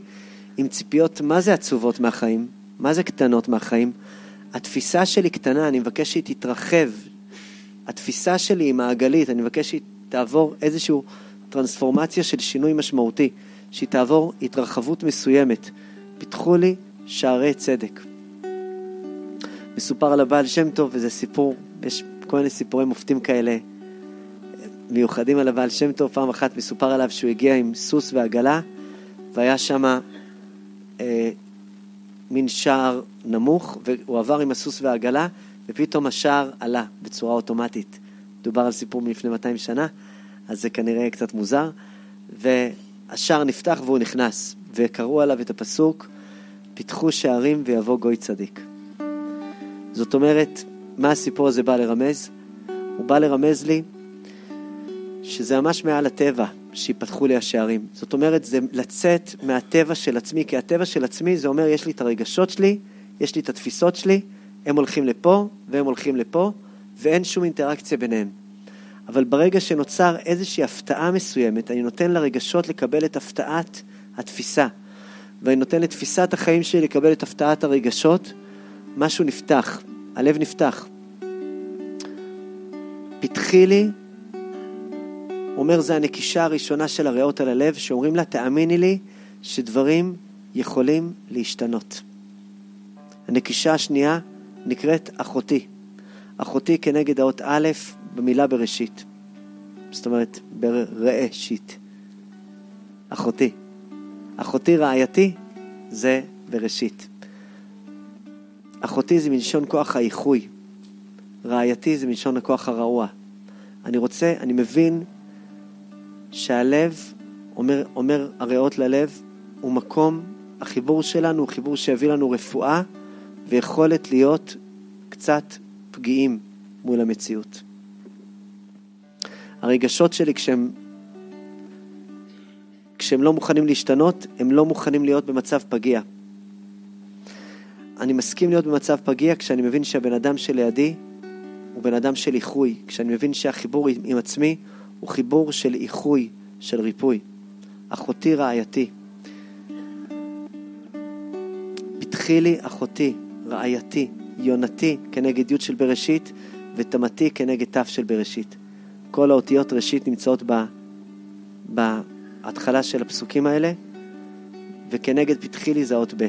עם ציפיות מה זה עצובות מהחיים, מה זה קטנות מהחיים. התפיסה שלי קטנה, אני מבקש שהיא תתרחב. התפיסה שלי היא מעגלית, אני מבקש שהיא תעבור איזושהי טרנספורמציה של שינוי משמעותי, שהיא תעבור התרחבות מסוימת. פיתחו לי שערי צדק. מסופר על הבעל שם טוב, וזה סיפור, יש כל מיני סיפורי מופתים כאלה מיוחדים על הבעל שם טוב. פעם אחת מסופר עליו שהוא הגיע עם סוס ועגלה, והיה שם אה, מין שער נמוך, והוא עבר עם הסוס והעגלה, ופתאום השער עלה בצורה אוטומטית. דובר על סיפור מלפני 200 שנה, אז זה כנראה קצת מוזר. והשער נפתח והוא נכנס, וקראו עליו את הפסוק, פיתחו שערים ויבוא גוי צדיק. זאת אומרת, מה הסיפור הזה בא לרמז? הוא בא לרמז לי שזה ממש מעל הטבע שיפתחו לי השערים. זאת אומרת, זה לצאת מהטבע של עצמי, כי הטבע של עצמי זה אומר, יש לי את הרגשות שלי, יש לי את התפיסות שלי, הם הולכים לפה והם הולכים לפה, ואין שום אינטראקציה ביניהם. אבל ברגע שנוצר איזושהי הפתעה מסוימת, אני נותן לרגשות לקבל את הפתעת התפיסה, ואני נותן לתפיסת החיים שלי לקבל את הפתעת הרגשות, משהו נפתח, הלב נפתח. פתחי לי, אומר, זה הנקישה הראשונה של הריאות על הלב, שאומרים לה, תאמיני לי שדברים יכולים להשתנות. הנקישה השנייה נקראת אחותי. אחותי כנגד האות א' במילה בראשית. זאת אומרת, בראשית. אחותי. אחותי רעייתי זה בראשית. אחותי זה מלשון כוח האיחוי. רעייתי זה מלשון הכוח הרעוע. אני רוצה, אני מבין שהלב, אומר, אומר הריאות ללב, הוא מקום, החיבור שלנו הוא חיבור שיביא לנו רפואה ויכולת להיות קצת פגיעים מול המציאות. הרגשות שלי כשהם, כשהם לא מוכנים להשתנות, הם לא מוכנים להיות במצב פגיע. אני מסכים להיות במצב פגיע כשאני מבין שהבן אדם שלידי הוא בן אדם של איחוי, כשאני מבין שהחיבור עם עצמי הוא חיבור של איחוי, של ריפוי. אחותי רעייתי. פתחי לי אחותי, רעייתי, יונתי כנגד י' של בראשית ותמתי כנגד ת' של בראשית. כל האותיות ראשית נמצאות ב, בהתחלה של הפסוקים האלה, וכנגד פתחי לי זה האות ב'.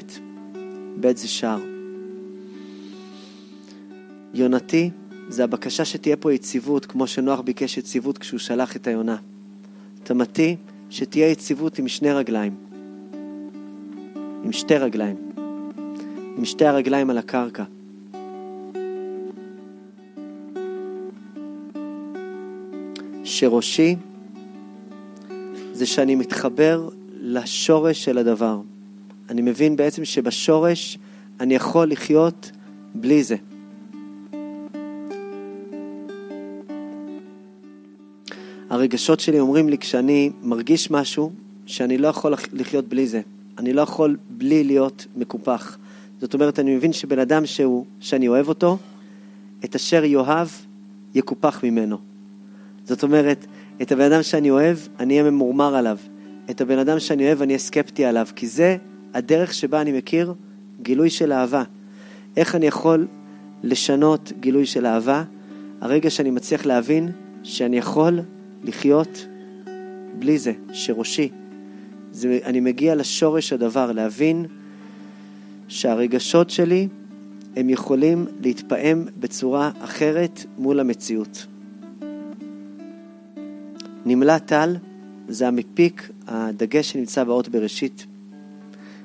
ב' זה שער. יונתי זה הבקשה שתהיה פה יציבות, כמו שנוח ביקש יציבות כשהוא שלח את היונה. תמתי, שתהיה יציבות עם שני רגליים. עם שתי רגליים. עם שתי הרגליים על הקרקע. שראשי זה שאני מתחבר לשורש של הדבר. אני מבין בעצם שבשורש אני יכול לחיות בלי זה. הרגשות שלי אומרים לי כשאני מרגיש משהו, שאני לא יכול לחיות בלי זה. אני לא יכול בלי להיות מקופח. זאת אומרת, אני מבין שבן אדם שהוא, שאני אוהב אותו, את אשר יאהב, יקופח ממנו. זאת אומרת, את הבן אדם שאני אוהב, אני אהיה ממורמר עליו. את הבן אדם שאני אוהב, אני אהיה סקפטי עליו. כי זה הדרך שבה אני מכיר גילוי של אהבה. איך אני יכול לשנות גילוי של אהבה? הרגע שאני מצליח להבין שאני יכול לחיות בלי זה, שראשי. זה, אני מגיע לשורש הדבר, להבין שהרגשות שלי הם יכולים להתפעם בצורה אחרת מול המציאות. נמלה טל זה המפיק, הדגש שנמצא באות בראשית.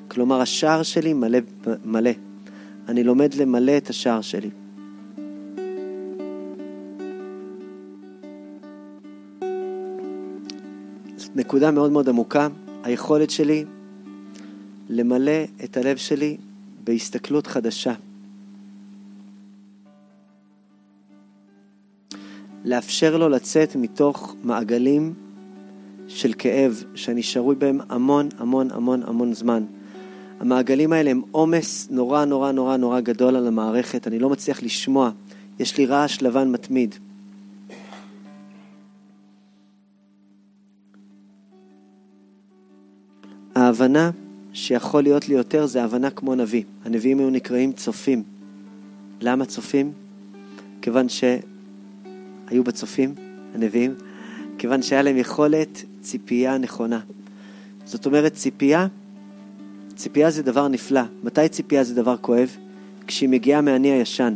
כלומר, השער שלי מלא, מלא. אני לומד למלא את השער שלי. נקודה מאוד מאוד עמוקה, היכולת שלי למלא את הלב שלי בהסתכלות חדשה. לאפשר לו לצאת מתוך מעגלים של כאב שאני שרוי בהם המון המון המון המון זמן. המעגלים האלה הם עומס נורא נורא נורא נורא גדול על המערכת, אני לא מצליח לשמוע, יש לי רעש לבן מתמיד. ההבנה שיכול להיות לי יותר זה הבנה כמו נביא. הנביאים היו נקראים צופים. למה צופים? כיוון שהיו בצופים, הנביאים, כיוון שהיה להם יכולת ציפייה נכונה. זאת אומרת, ציפייה, ציפייה זה דבר נפלא. מתי ציפייה זה דבר כואב? כשהיא מגיעה מהאני הישן.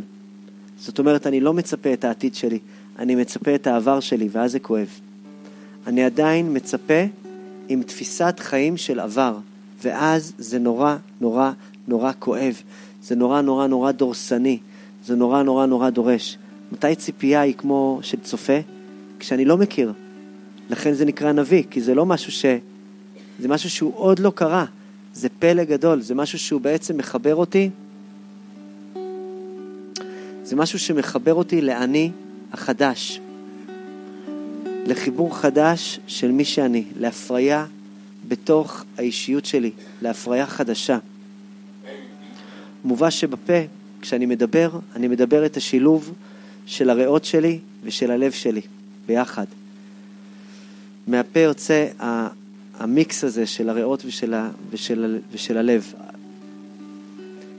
זאת אומרת, אני לא מצפה את העתיד שלי, אני מצפה את העבר שלי, ואז זה כואב. אני עדיין מצפה עם תפיסת חיים של עבר, ואז זה נורא נורא נורא כואב, זה נורא נורא נורא דורסני, זה נורא נורא נורא דורש. מתי ציפייה היא כמו של צופה? כשאני לא מכיר. לכן זה נקרא נביא, כי זה לא משהו ש... זה משהו שהוא עוד לא קרה, זה פלא גדול, זה משהו שהוא בעצם מחבר אותי, זה משהו שמחבר אותי לאני החדש, לחיבור חדש של מי שאני, להפריה בתוך האישיות שלי, להפריה חדשה. מובא שבפה, כשאני מדבר, אני מדבר את השילוב של הריאות שלי ושל הלב שלי ביחד. מהפה יוצא המיקס הזה של הריאות ושל, ה, ושל, ושל הלב.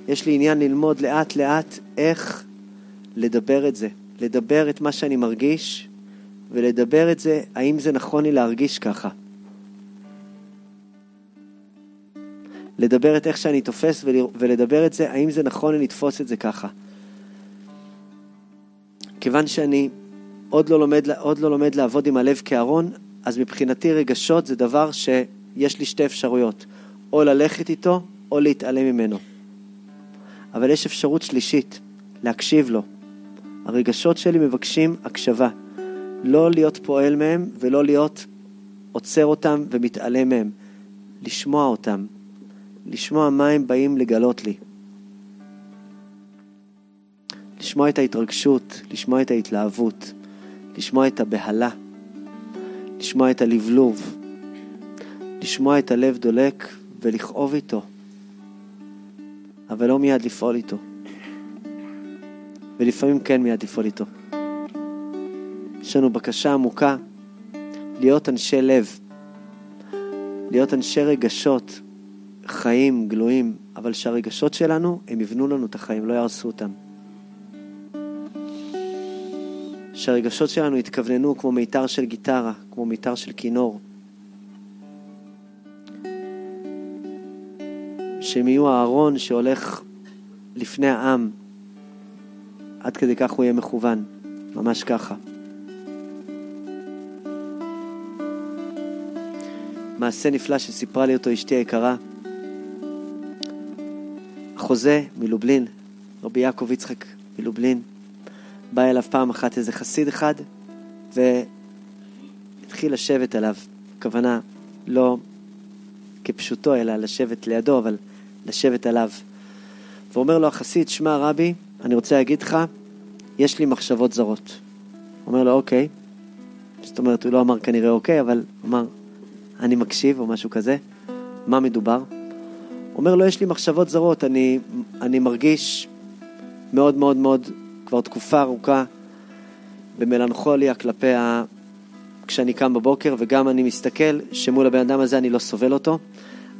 יש לי עניין ללמוד לאט לאט איך לדבר את זה, לדבר את מה שאני מרגיש ולדבר את זה, האם זה נכון לי להרגיש ככה. לדבר את איך שאני תופס ולדבר את זה, האם זה נכון לי לתפוס את זה ככה. כיוון שאני עוד לא לומד, עוד לא לומד לעבוד עם הלב כארון, אז מבחינתי רגשות זה דבר שיש לי שתי אפשרויות, או ללכת איתו או להתעלם ממנו. אבל יש אפשרות שלישית, להקשיב לו. הרגשות שלי מבקשים הקשבה. לא להיות פועל מהם ולא להיות עוצר אותם ומתעלם מהם. לשמוע אותם. לשמוע מה הם באים לגלות לי. לשמוע את ההתרגשות, לשמוע את ההתלהבות, לשמוע את הבהלה, לשמוע את הלבלוב, לשמוע את הלב דולק ולכאוב איתו, אבל לא מיד לפעול איתו. ולפעמים כן מיד לפעול איתו. יש לנו בקשה עמוקה להיות אנשי לב, להיות אנשי רגשות, חיים גלויים, אבל שהרגשות שלנו, הם יבנו לנו את החיים, לא יהרסו אותם. שהרגשות שלנו יתכווננו כמו מיתר של גיטרה, כמו מיתר של כינור. שהם יהיו הארון שהולך לפני העם, עד כדי כך הוא יהיה מכוון, ממש ככה. מעשה נפלא שסיפרה לי אותו אשתי היקרה. חוזה מלובלין, רבי יעקב יצחק מלובלין, בא אליו פעם אחת איזה חסיד אחד והתחיל לשבת עליו, הכוונה לא כפשוטו אלא לשבת לידו, אבל לשבת עליו. ואומר לו החסיד, שמע רבי, אני רוצה להגיד לך, יש לי מחשבות זרות. אומר לו, אוקיי. זאת אומרת, הוא לא אמר כנראה אוקיי, אבל אמר, אני מקשיב, או משהו כזה. מה מדובר? אומר לו, יש לי מחשבות זרות, אני, אני מרגיש מאוד מאוד מאוד, כבר תקופה ארוכה, במלנכוליה כלפי ה... כשאני קם בבוקר, וגם אני מסתכל שמול הבן אדם הזה אני לא סובל אותו.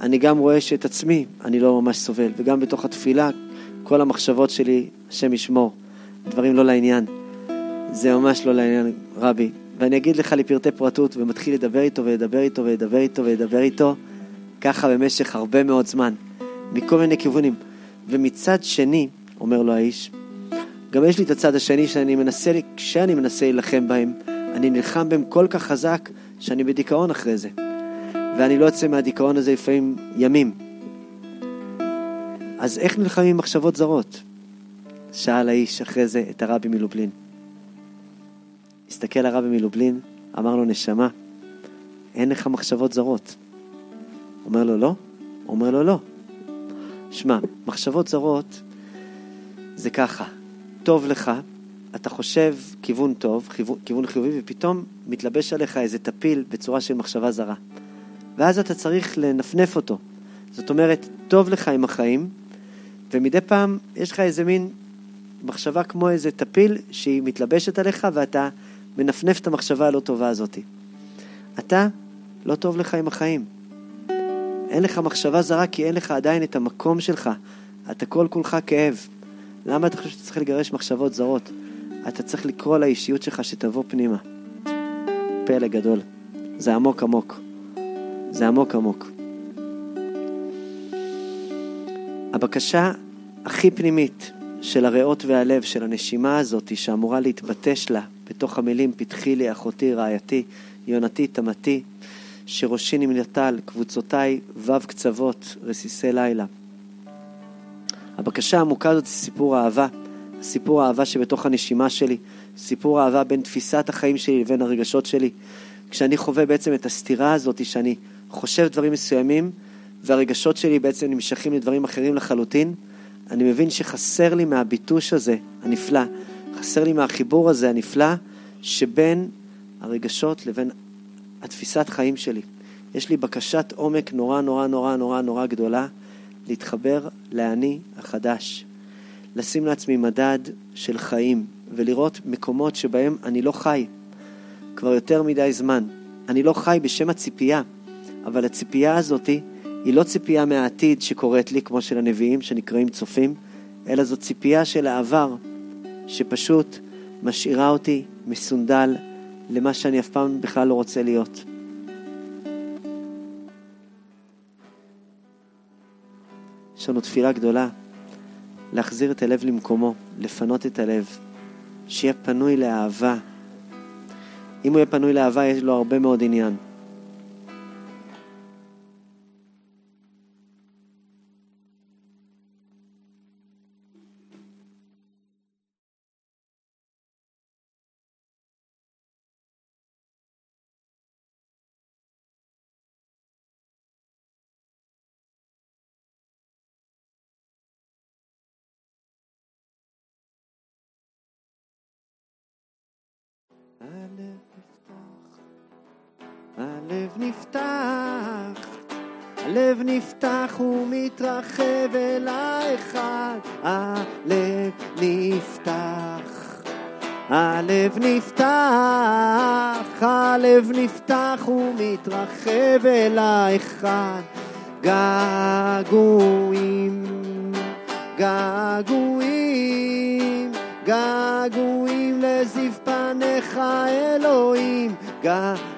אני גם רואה שאת עצמי אני לא ממש סובל, וגם בתוך התפילה, כל המחשבות שלי, השם ישמור, דברים לא לעניין. זה ממש לא לעניין, רבי. ואני אגיד לך לפרטי פרטות, ומתחיל לדבר איתו ולדבר איתו ולדבר איתו ולדבר איתו, ככה במשך הרבה מאוד זמן, מכל מיני כיוונים. ומצד שני, אומר לו האיש, גם יש לי את הצד השני שאני מנסה, כשאני מנסה להילחם בהם, אני נלחם בהם כל כך חזק שאני בדיכאון אחרי זה. ואני לא יוצא מהדיכאון הזה לפעמים ימים. אז איך נלחמים עם מחשבות זרות? שאל האיש אחרי זה את הרבי מלובלין. הסתכל הרבי מלובלין, אמר לו, נשמה, אין לך מחשבות זרות. אומר לו, לא? אומר לו, לא. שמע, מחשבות זרות זה ככה, טוב לך, אתה חושב כיוון טוב, כיוון חיובי, ופתאום מתלבש עליך איזה טפיל בצורה של מחשבה זרה. ואז אתה צריך לנפנף אותו. זאת אומרת, טוב לך עם החיים, ומדי פעם יש לך איזה מין מחשבה כמו איזה טפיל שהיא מתלבשת עליך ואתה מנפנף את המחשבה הלא טובה הזאת. אתה, לא טוב לך עם החיים. אין לך מחשבה זרה כי אין לך עדיין את המקום שלך. אתה כל כולך כאב. למה אתה חושב שאתה צריך לגרש מחשבות זרות? אתה צריך לקרוא לאישיות שלך שתבוא פנימה. פלא גדול. זה עמוק עמוק. זה עמוק עמוק. הבקשה הכי פנימית של הריאות והלב, של הנשימה הזאת, שאמורה להתבטש לה בתוך המילים פתחי לי, אחותי, רעייתי, יונתי, תמתי, שראשי על קבוצותיי, ו' קצוות, רסיסי לילה. הבקשה העמוקה הזאת זה סיפור אהבה, סיפור האהבה שבתוך הנשימה שלי, סיפור האהבה בין תפיסת החיים שלי לבין הרגשות שלי. כשאני חווה בעצם את הסתירה הזאת, שאני חושב דברים מסוימים, והרגשות שלי בעצם נמשכים לדברים אחרים לחלוטין, אני מבין שחסר לי מהביטוש הזה, הנפלא, חסר לי מהחיבור הזה, הנפלא, שבין הרגשות לבין התפיסת חיים שלי. יש לי בקשת עומק נורא נורא נורא נורא נורא גדולה להתחבר לאני החדש. לשים לעצמי מדד של חיים ולראות מקומות שבהם אני לא חי כבר יותר מדי זמן. אני לא חי בשם הציפייה, אבל הציפייה הזאתי היא לא ציפייה מהעתיד שקורית לי, כמו של הנביאים שנקראים צופים, אלא זו ציפייה של העבר, שפשוט משאירה אותי מסונדל למה שאני אף פעם בכלל לא רוצה להיות. יש לנו תפילה גדולה, להחזיר את הלב למקומו, לפנות את הלב, שיהיה פנוי לאהבה. אם הוא יהיה פנוי לאהבה, יש לו הרבה מאוד עניין. אל האחד, געגועים, געגועים, געגועים לזיו פניך אלוהים,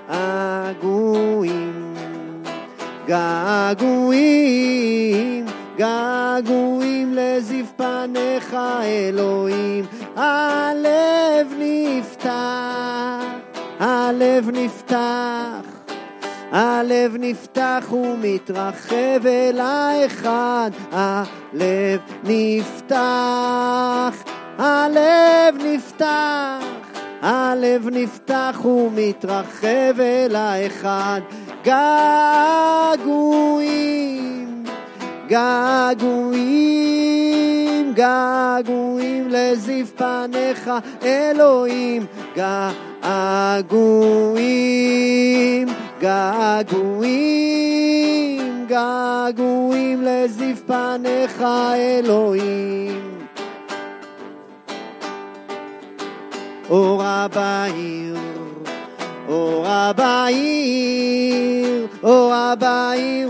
געגועים, געגועים, געגועים לזיו פניך אלוהים, הלב נפתח, הלב נפתח, הלב נפתח ומתרחב אל האחד, הלב נפתח, הלב נפתח, הלב נפתח ומתרחב אל האחד, געגועים, געגועים, געגועים לזיו פניך אלוהים, געגועים, געגועים, געגועים לזיו פניך אלוהים. אורה בעיר, אורה בעיר, אורה בעיר,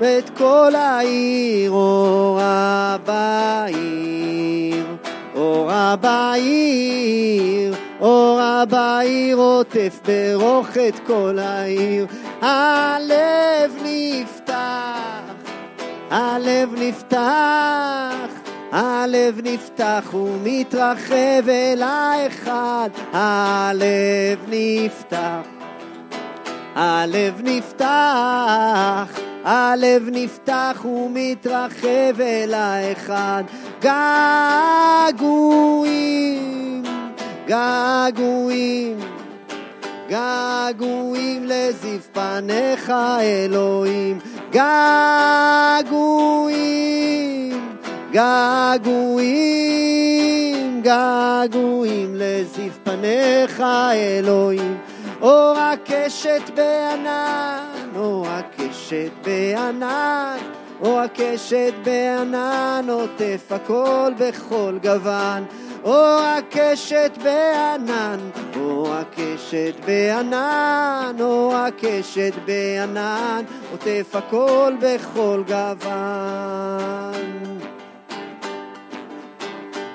ואת כל העיר אורה בעיר, אורה בעיר, אורה בעיר עוטף ברוך את כל העיר, הלב נפתח, הלב נפתח, הלב נפתח ומתרחב אל האחד, הלב נפתח, הלב נפתח, הלב נפתח ומתרחב אל האחד, געגועים, געגועים, געגועים לזיו פניך אלוהים, געגועים. געגועים, געגועים לזיו פניך אלוהים. אור הקשת בענן, אור הקשת בענן, אור הקשת בענן, עוטף הכל בכל גוון. אור הקשת בענן, אור הקשת בענן, אור הקשת בענן, עוטף הכל בכל גוון.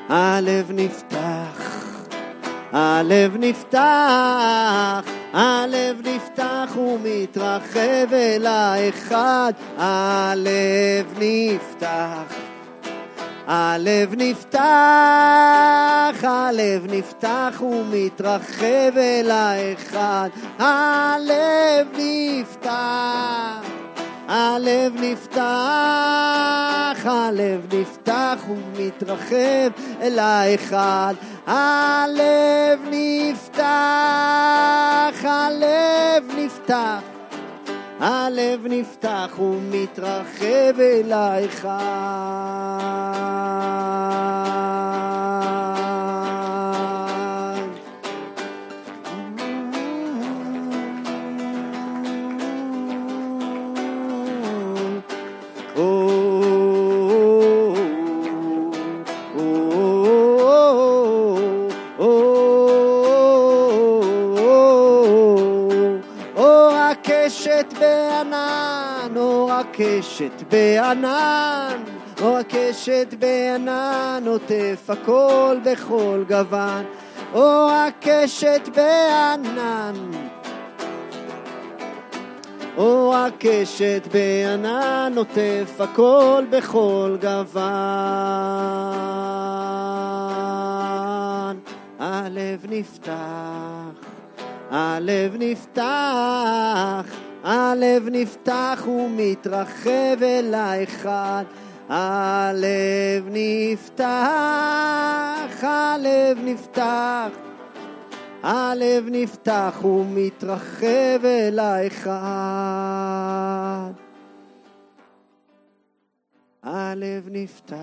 הלב נפתח, הלב נפתח, הלב נפתח ומתרחב אל האחד, הלב נפתח. הלב נפתח, הלב נפתח ומתרחב אל האחד, הלב נפתח. הלב נפתח, הלב נפתח ומתרחב אל האחד. הלב נפתח, הלב נפתח, הלב נפתח ומתרחב אל האחד. הקשת בענן, אור הקשת בענן, עוטף הכל בכל גוון. אור הקשת בענן, אור הקשת בענן, עוטף הכל בכל גוון. הלב נפתח, הלב נפתח, הלב נפתח ומתרחב אל האחד. הלב נפתח, הלב נפתח, הלב נפתח ומתרחב אל האחד. הלב נפתח,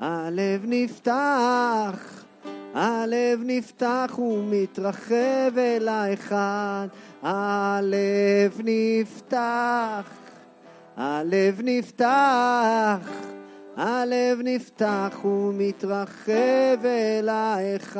הלב נפתח, הלב נפתח ומתרחב אל האחד. הלב נפתח, הלב נפתח, הלב נפתח ומתרחב אל האחד.